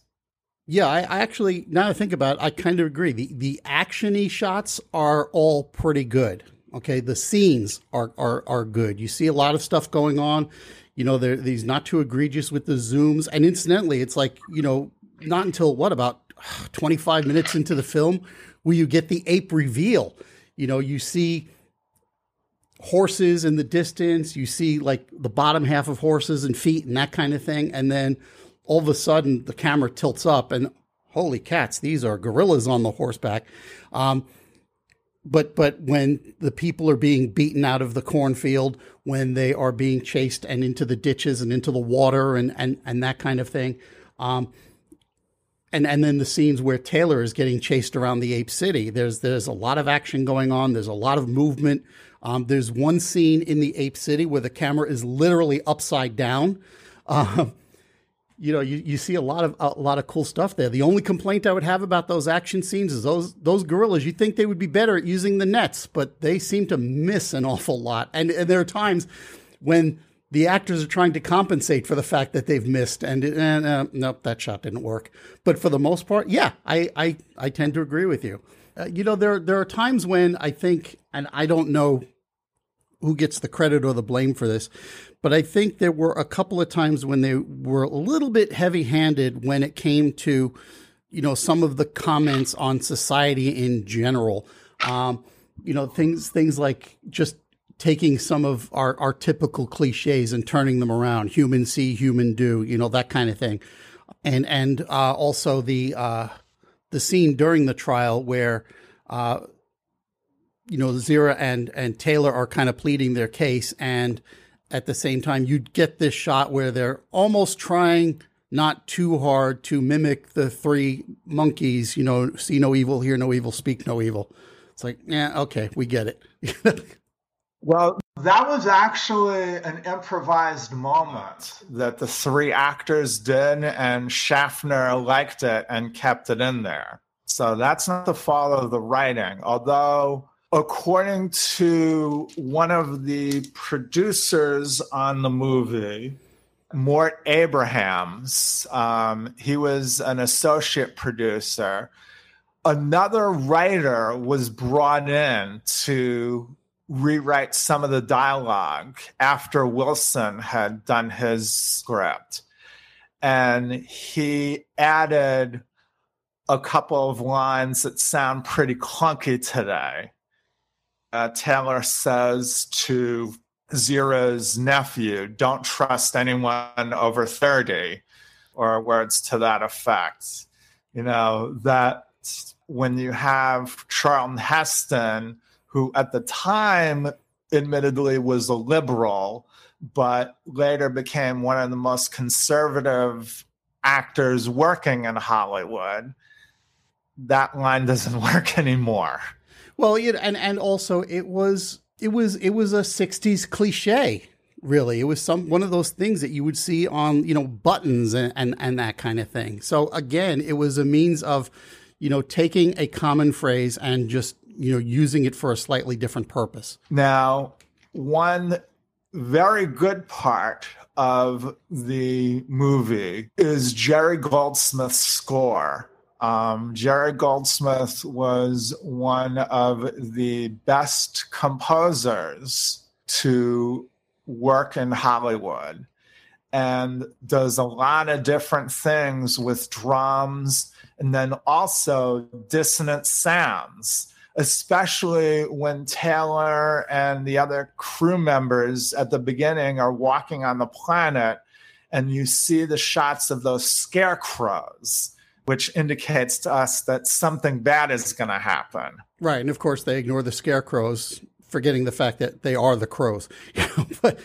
Yeah, I, I actually now I think about it, I kind of agree. The the actiony shots are all pretty good. Okay, the scenes are are are good. You see a lot of stuff going on. You know, they're these not too egregious with the zooms. And incidentally, it's like you know, not until what about twenty five minutes into the film where you get the ape reveal you know, you see horses in the distance, you see like the bottom half of horses and feet and that kind of thing. And then all of a sudden the camera tilts up and holy cats, these are gorillas on the horseback. Um, but but when the people are being beaten out of the cornfield, when they are being chased and into the ditches and into the water and and and that kind of thing, um, and and then the scenes where Taylor is getting chased around the ape city. There's there's a lot of action going on. There's a lot of movement. Um, there's one scene in the ape city where the camera is literally upside down. Um, you know, you, you see a lot of a lot of cool stuff there. The only complaint I would have about those action scenes is those those gorillas. You think they would be better at using the nets, but they seem to miss an awful lot. And, and there are times when the actors are trying to compensate for the fact that they've missed and uh, nope that shot didn't work but for the most part yeah i i, I tend to agree with you uh, you know there there are times when i think and i don't know who gets the credit or the blame for this but i think there were a couple of times when they were a little bit heavy-handed when it came to you know some of the comments on society in general. Um, you know things things like just taking some of our, our typical cliches and turning them around human see human do you know that kind of thing. And and uh, also the uh, the scene during the trial where uh, you know Zira and and Taylor are kind of pleading their case and at the same time you get this shot where they're almost trying not too hard to mimic the three monkeys you know see no evil hear no evil speak no evil. It's like yeah okay we get it. Well, that was actually an improvised moment that the three actors did, and Schaffner liked it and kept it in there. So that's not the fault of the writing. Although, according to one of the producers on the movie, Mort Abrahams, um, he was an associate producer. Another writer was brought in to rewrite some of the dialogue after Wilson had done his script. And he added a couple of lines that sound pretty clunky today. Uh, Taylor says to Zira's nephew, Don't trust anyone over 30, or words to that effect. You know, that when you have Charlton Heston who at the time admittedly was a liberal, but later became one of the most conservative actors working in Hollywood. That line doesn't work anymore. Well, it, and and also it was it was it was a '60s cliche. Really, it was some one of those things that you would see on you know buttons and and, and that kind of thing. So again, it was a means of you know taking a common phrase and just you know using it for a slightly different purpose. Now, one very good part of the movie is Jerry Goldsmith's score. Um, Jerry Goldsmith was one of the best composers to work in Hollywood. and does a lot of different things with drums and then also dissonant sounds, especially when Taylor and the other crew members at the beginning are walking on the planet and you see the shots of those scarecrows, which indicates to us that something bad is going to happen. Right. And of course, they ignore the scarecrows, forgetting the fact that they are the crows. but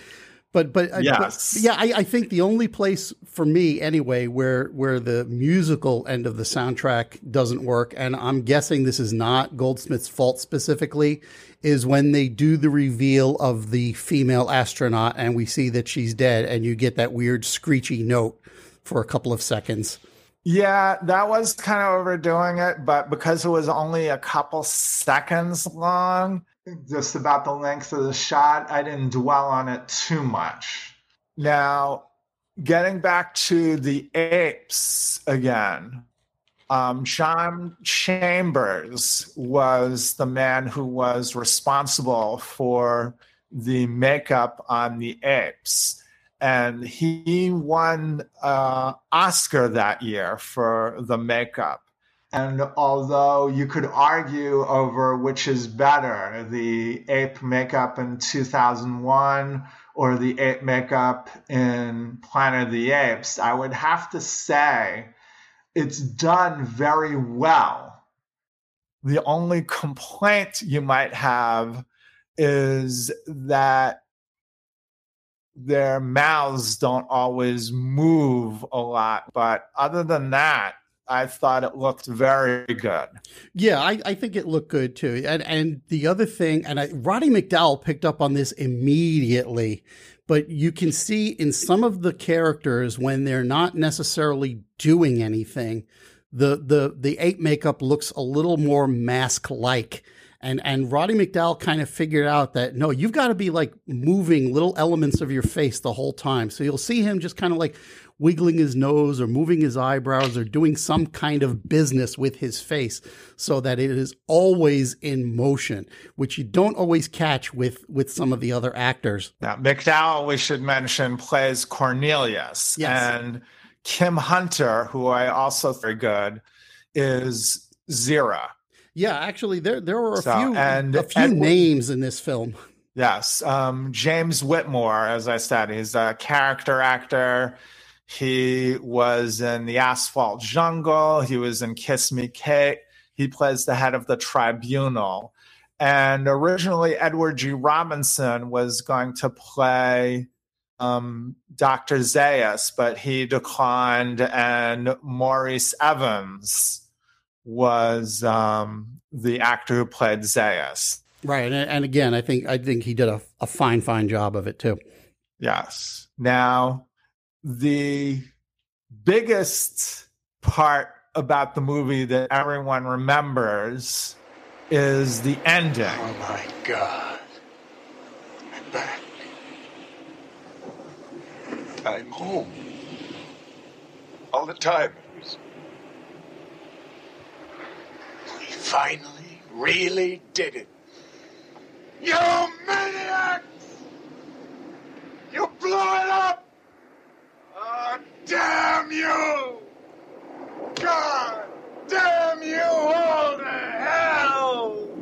but but, uh, yes. but yeah, I, I, think the only place for me anyway where where the musical end of the soundtrack doesn't work, and I'm guessing this is not Goldsmith's fault specifically, is when they do the reveal of the female astronaut and we see that she's dead, and you get that weird screechy note for a couple of seconds. Yeah, that was kind of overdoing it, but because it was only a couple seconds long, just about the length of the shot. I didn't dwell on it too much. Now, getting back to the apes again, um, John Chambers was the man who was responsible for the makeup on the apes. And he won uh, Oscar that year for the makeup. And although you could argue over which is better, the ape makeup in 2001 or the ape makeup in Planet of the Apes, I would have to say it's done very well. The only complaint you might have is that their mouths don't always move a lot. But other than that, I thought it looked very good. Yeah, I, I think it looked good too. And and the other thing, and I, Roddy McDowall picked up on this immediately, but you can see in some of the characters when they're not necessarily doing anything, the the the ape makeup looks a little more mask like. And and Roddy McDowall kind of figured out that no, you've got to be like moving little elements of your face the whole time. So you'll see him just kind of like wiggling his nose or moving his eyebrows or doing some kind of business with his face so that it is always in motion, which you don't always catch with, with some of the other actors. Now, McDowall, we should mention, plays Cornelius. Yes. And Kim Hunter, who I also very good, is Zira. Yeah, actually, there there were a so, few and, a few and, names in this film. Yes, um, James Whitmore, as I said, he's a character actor. He was in The Asphalt Jungle. He was in Kiss Me Kate. He plays the head of the tribunal. And originally, Edward G. Robinson was going to play um, Dr. Zaius, but he declined, and Maurice Evans was um, the actor who played Zaius. Right, and, and again, I think I think he did a, a fine, fine job of it too. Yes. Now, the biggest part about the movie that everyone remembers is the ending. Oh my God. I'm back. I'm home. All the time. We finally, really did it. You maniacs! You blew it up! Oh, damn you! God damn you all to hell!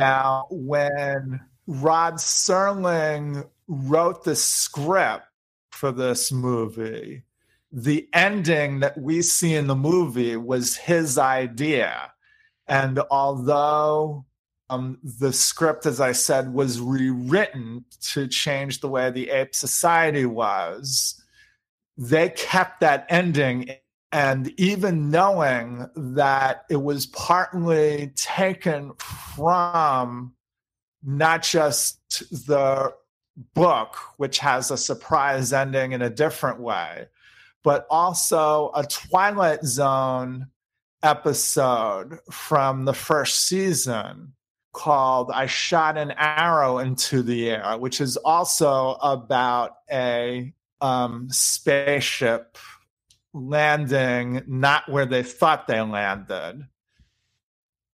Now, when Rod Serling wrote the script for this movie, the ending that we see in the movie was his idea. And although um, the script, as I said, was rewritten to change the way the ape society was, they kept that ending and even knowing that it was partly taken from not just the book, which has a surprise ending in a different way, but also a Twilight Zone episode from the first season called I Shot an Arrow into the Air, which is also about a um, spaceship landing not where they thought they landed.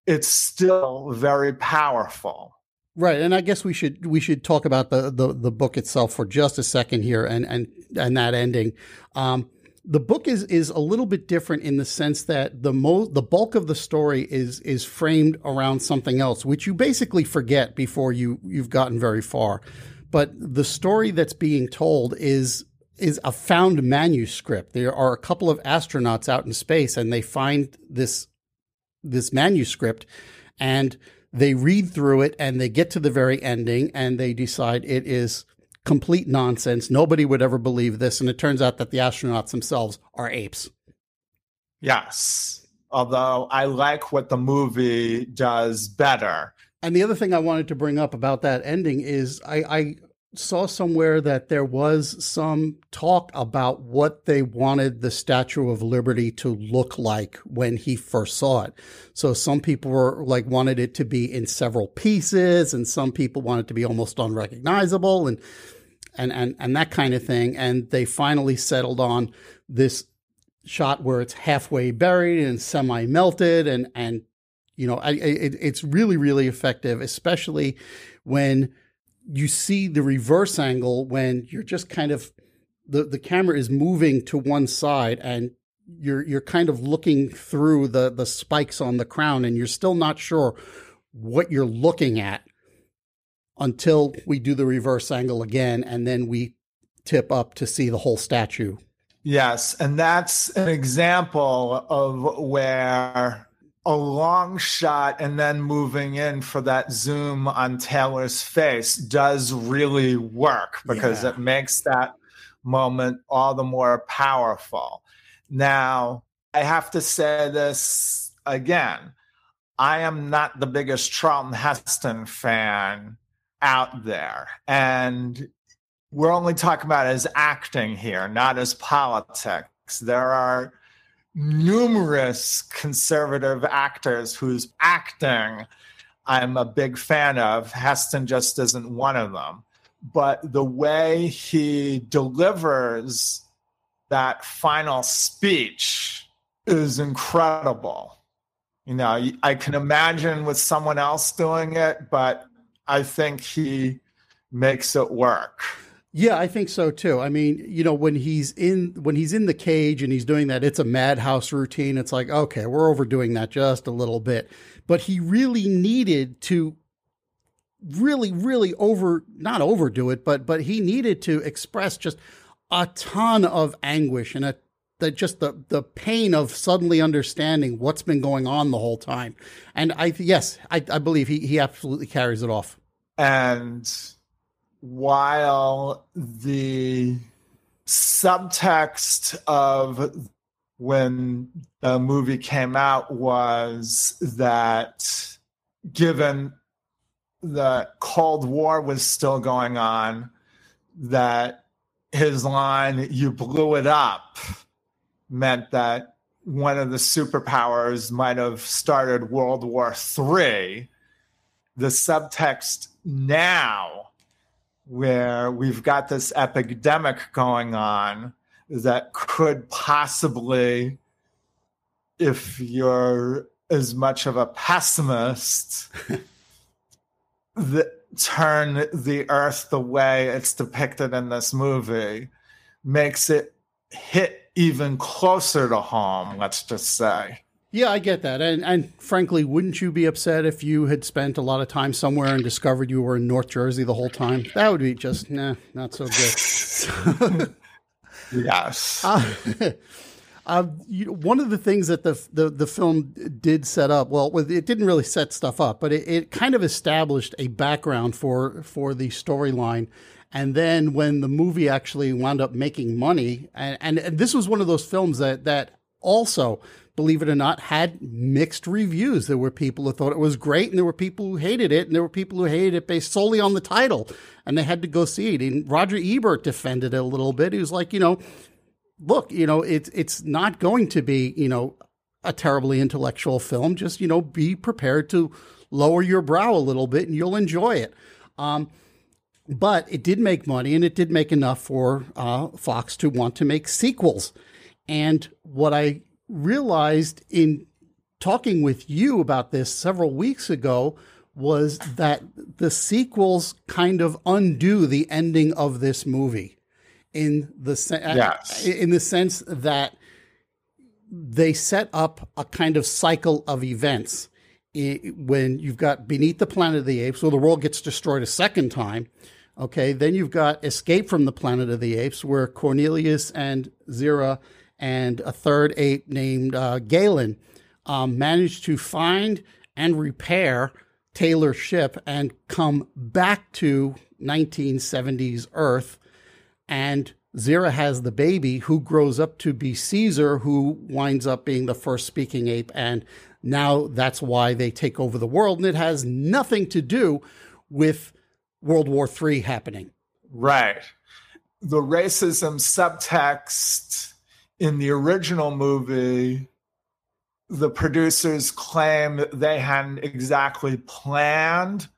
It's still very powerful. Right, and I guess we should we should talk about the, the, the book itself for just a second here, and and and that ending. Um, the book is is a little bit different in the sense that the mo- the bulk of the story is is framed around something else, which you basically forget before you you've gotten very far. But the story that's being told is is a found manuscript. There are a couple of astronauts out in space, and they find this this manuscript, and they read through it and they get to the very ending and they decide it is complete nonsense. Nobody would ever believe this. And it turns out that the astronauts themselves are apes. Yes. Although I like what the movie does better. And the other thing I wanted to bring up about that ending is I, I saw somewhere that there was some talk about what they wanted the Statue of Liberty to look like when he first saw it. So some people were like wanted it to be in several pieces and some people wanted to be almost unrecognizable and and and and that kind of thing and they finally settled on this shot where it's halfway buried and semi melted and and you know it, it's really really effective especially when you see the reverse angle when you're just kind of the, the camera is moving to one side and you're you're kind of looking through the the spikes on the crown and you're still not sure what you're looking at until we do the reverse angle again and then we tip up to see the whole statue. Yes, and that's an example of where a long shot and then moving in for that zoom on Taylor's face does really work because yeah. it makes that moment all the more powerful. Now, I have to say this again. I am not the biggest Charlton Heston fan out there. And we're only talking about as acting here, not as politics. There are numerous conservative actors whose acting I'm a big fan of. Heston just isn't one of them. But the way he delivers that final speech is incredible. You know, I can imagine with someone else doing it, but I think he makes it work. Yeah, I think so too. I mean, you know, when he's in when he's in the cage and he's doing that, it's a madhouse routine. It's like, okay, we're overdoing that just a little bit. But he really needed to really, really over not overdo it, but but he needed to express just a ton of anguish and a just the the pain of suddenly understanding what's been going on the whole time. And I yes, I, I believe he he absolutely carries it off. And while the subtext of when the movie came out was that given the Cold War was still going on, that his line, you blew it up, meant that one of the superpowers might have started World War III. The subtext now where we've got this epidemic going on that could possibly, if you're as much of a pessimist, the, turn the earth the way it's depicted in this movie makes it hit even closer to home, let's just say. Yeah, I get that. And and frankly, wouldn't you be upset if you had spent a lot of time somewhere and discovered you were in North Jersey the whole time? That would be just nah, not so good. yes. Uh, uh, you, one of the things that the, the the film did set up, well, it didn't really set stuff up, but it, it kind of established a background for for the storyline. And then when the movie actually wound up making money, and, and, and this was one of those films that that also believe it or not, had mixed reviews. There were people who thought it was great, and there were people who hated it, and there were people who hated it based solely on the title, and they had to go see it. And Roger Ebert defended it a little bit. He was like, you know, look, you know, it's it's not going to be, you know, a terribly intellectual film. Just, you know, be prepared to lower your brow a little bit and you'll enjoy it. Um, but it did make money and it did make enough for uh, Fox to want to make sequels. And what I realized in talking with you about this several weeks ago was that the sequels kind of undo the ending of this movie in the se- uh, Yes. in the sense that they set up a kind of cycle of events when you've got beneath the planet of the apes where the world gets destroyed a second time okay then you've got escape from the planet of the apes where cornelius and zira and a third ape named uh, galen um, managed to find and repair taylor's ship and come back to 1970s earth and Zira has the baby who grows up to be Caesar, who winds up being the first speaking ape. And now that's why they take over the world. And it has nothing to do with World War III happening. Right. The racism subtext in the original movie, the producers claim they hadn't exactly planned.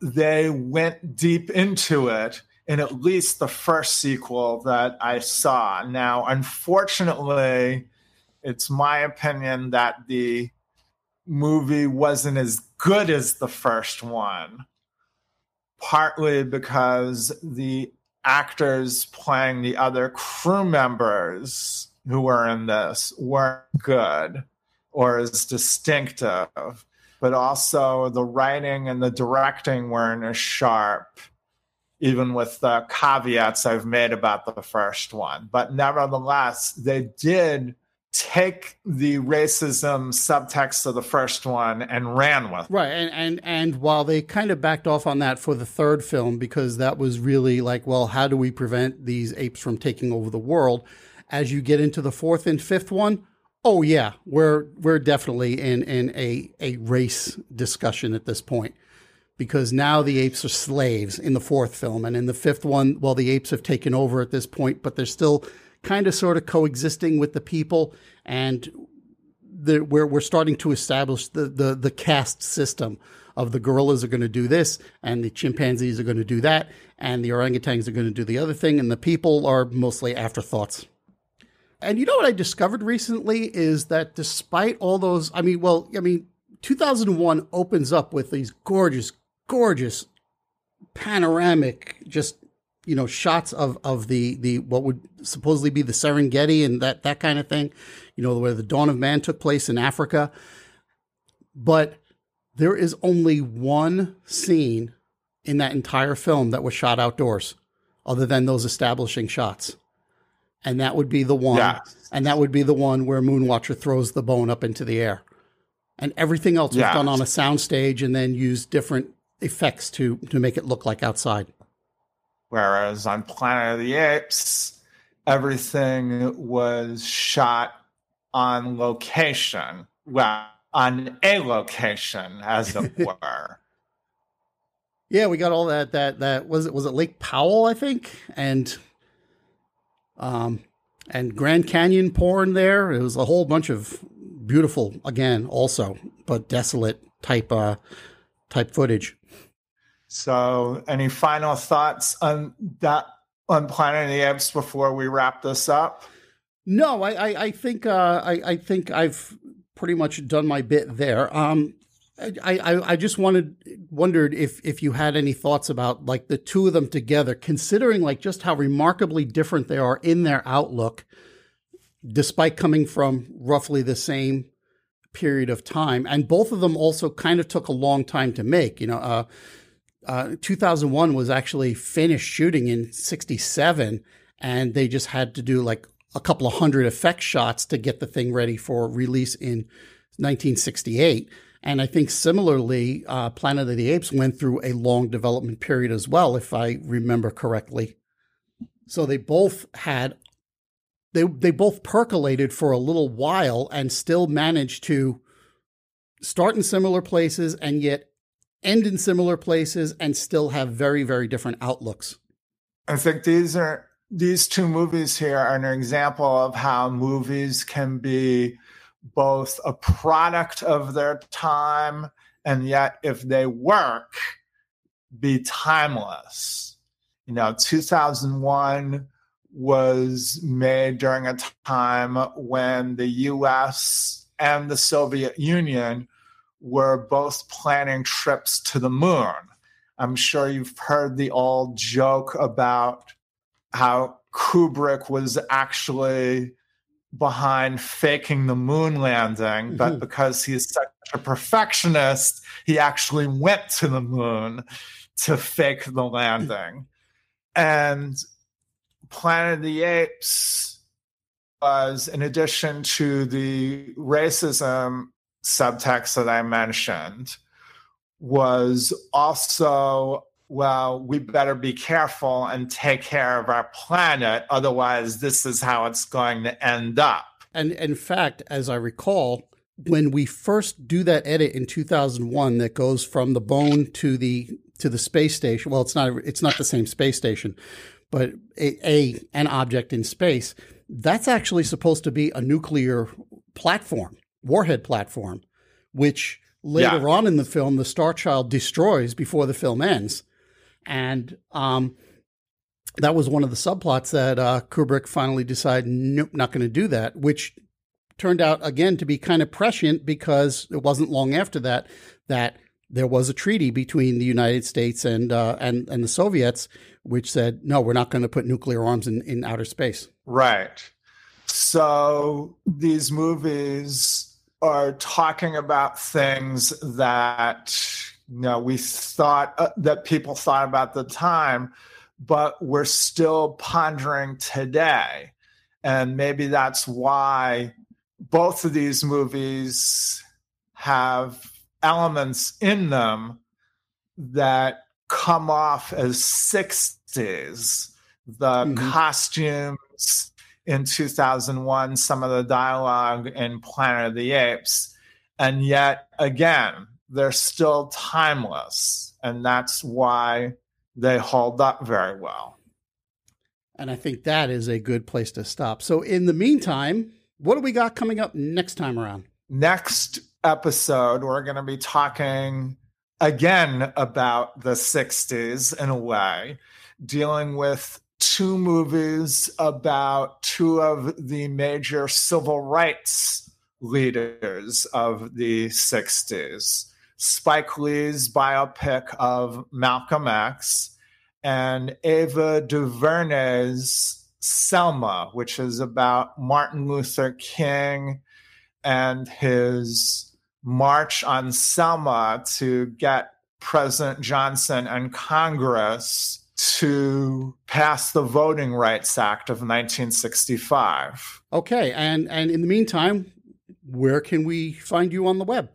They went deep into it in at least the first sequel that I saw. Now, unfortunately, it's my opinion that the movie wasn't as good as the first one partly because the actors playing the other crew members who were in this weren't good or as distinctive, but also the writing and the directing weren't as sharp, even with the caveats I've made about the first one. But nevertheless, they did take the racism subtext of the first one and ran with it. Right, and and and while they kind of backed off on that for the third film because that was really like, well, how do we prevent these apes from taking over the world? As you get into the fourth and fifth one, oh yeah, we're we're definitely in in a a race discussion at this point because now the apes are slaves in the fourth film, and in the fifth one, well, the apes have taken over at this point, but they're still kind of sort of coexisting with the people and the, we're, we're starting to establish the, the, the caste system of the gorillas are going to do this and the chimpanzees are going to do that and the orangutans are going to do the other thing and the people are mostly afterthoughts. And you know what i discovered recently is that despite all those i mean well i mean 2001 opens up with these gorgeous gorgeous panoramic just you know shots of of the the what would supposedly be the Serengeti and that that kind of thing, you know where the dawn of man took place in Africa. But there is only one scene in that entire film that was shot outdoors, other than those establishing shots, and that would be the one, Yeah. and that would be the one where Moonwatcher throws the bone up into the air, and everything else was done on a soundstage and then used different effects to to make it look like outside. Whereas on Planet of the Apes, everything was shot on location. Well, on a location, as it were. Yeah, we got all that. That that was it. Was it Lake Powell? I think, and um, and Grand Canyon porn there. It was a whole bunch of beautiful, again, also, but desolate type uh type footage. So, any final thoughts on that on Planet of the Apes before we wrap this up? No, I I, I think uh, I I think I've pretty much done my bit there. Um, I, I I just wanted wondered if if you had any thoughts about like the two of them together, considering like just how remarkably different they are in their outlook, despite coming from roughly the same period of time, and both of them also kind of took a long time to make. You know, uh, uh, 2001 was actually finished shooting in 67 and they just had to do like a couple of hundred effect shots to get the thing ready for release in 1968 and i think similarly uh, planet of the apes went through a long development period as well if i remember correctly. So they both had they they both percolated for a little while and still managed to start in similar places and yet end in similar places and still have very very different outlooks I think these are these two movies here are an example of how movies can be both a product of their time and yet, if they work, be timeless. You know, 2001 was made during a time when the US and the Soviet Union were both planning trips to the moon. I'm sure you've heard the old joke about how Kubrick was actually behind faking the moon landing, mm-hmm. but because he's such a perfectionist, he actually went to the moon to fake the landing. And Planet of the Apes was, in addition to the racism subtext that I mentioned, was also well, we better be careful and take care of our planet. Otherwise, this is how it's going to end up. And in fact, as I recall, when we first do that edit in 2001 that goes from the bone to the to the space station well it's not it's not the same space station but a, a an object in space that's actually supposed to be a nuclear platform warhead platform which later yeah. on in the film the star child destroys before the film ends and um, that was one of the subplots that uh, Kubrick finally decided, nope, not going to do that, which turned out again to be kind of prescient because it wasn't long after that that there was a treaty between the United States and uh, and and the Soviets, which said no, we're not going to put nuclear arms in, in outer space. Right. So these movies are talking about things that you know we thought uh, that people thought about the time but we're still pondering today and maybe that's why both of these movies have elements in them that come off as 60s the mm-hmm. costumes in 2001 some of the dialogue in planet of the apes and yet again they're still timeless. And that's why they hold up very well. And I think that is a good place to stop. So, in the meantime, what do we got coming up next time around? Next episode, we're going to be talking again about the 60s in a way, dealing with two movies about two of the major civil rights leaders of the 60s. Spike Lee's biopic of Malcolm X and Ava DuVernay's Selma, which is about Martin Luther King and his march on Selma to get President Johnson and Congress to pass the Voting Rights Act of 1965. Okay, and and in the meantime, where can we find you on the web?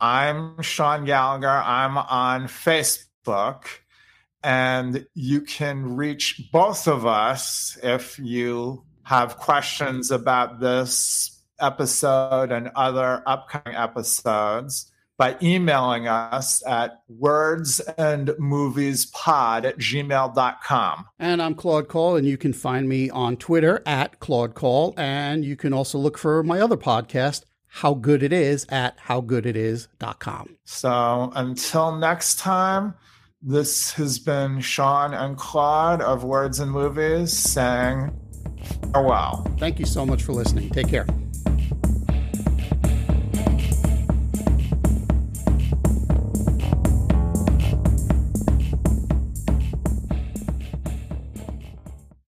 I'm Sean Gallagher. I'm on Facebook. And you can reach both of us if you have questions about this episode and other upcoming episodes by emailing us at wordsandmoviespod at gmail.com. And I'm Claude Call, and you can find me on Twitter at Claude Call. And you can also look for my other podcast, how good it is at howgooditis.com. So until next time, this has been Sean and Claude of Words and Movies saying farewell. Thank you so much for listening. Take care.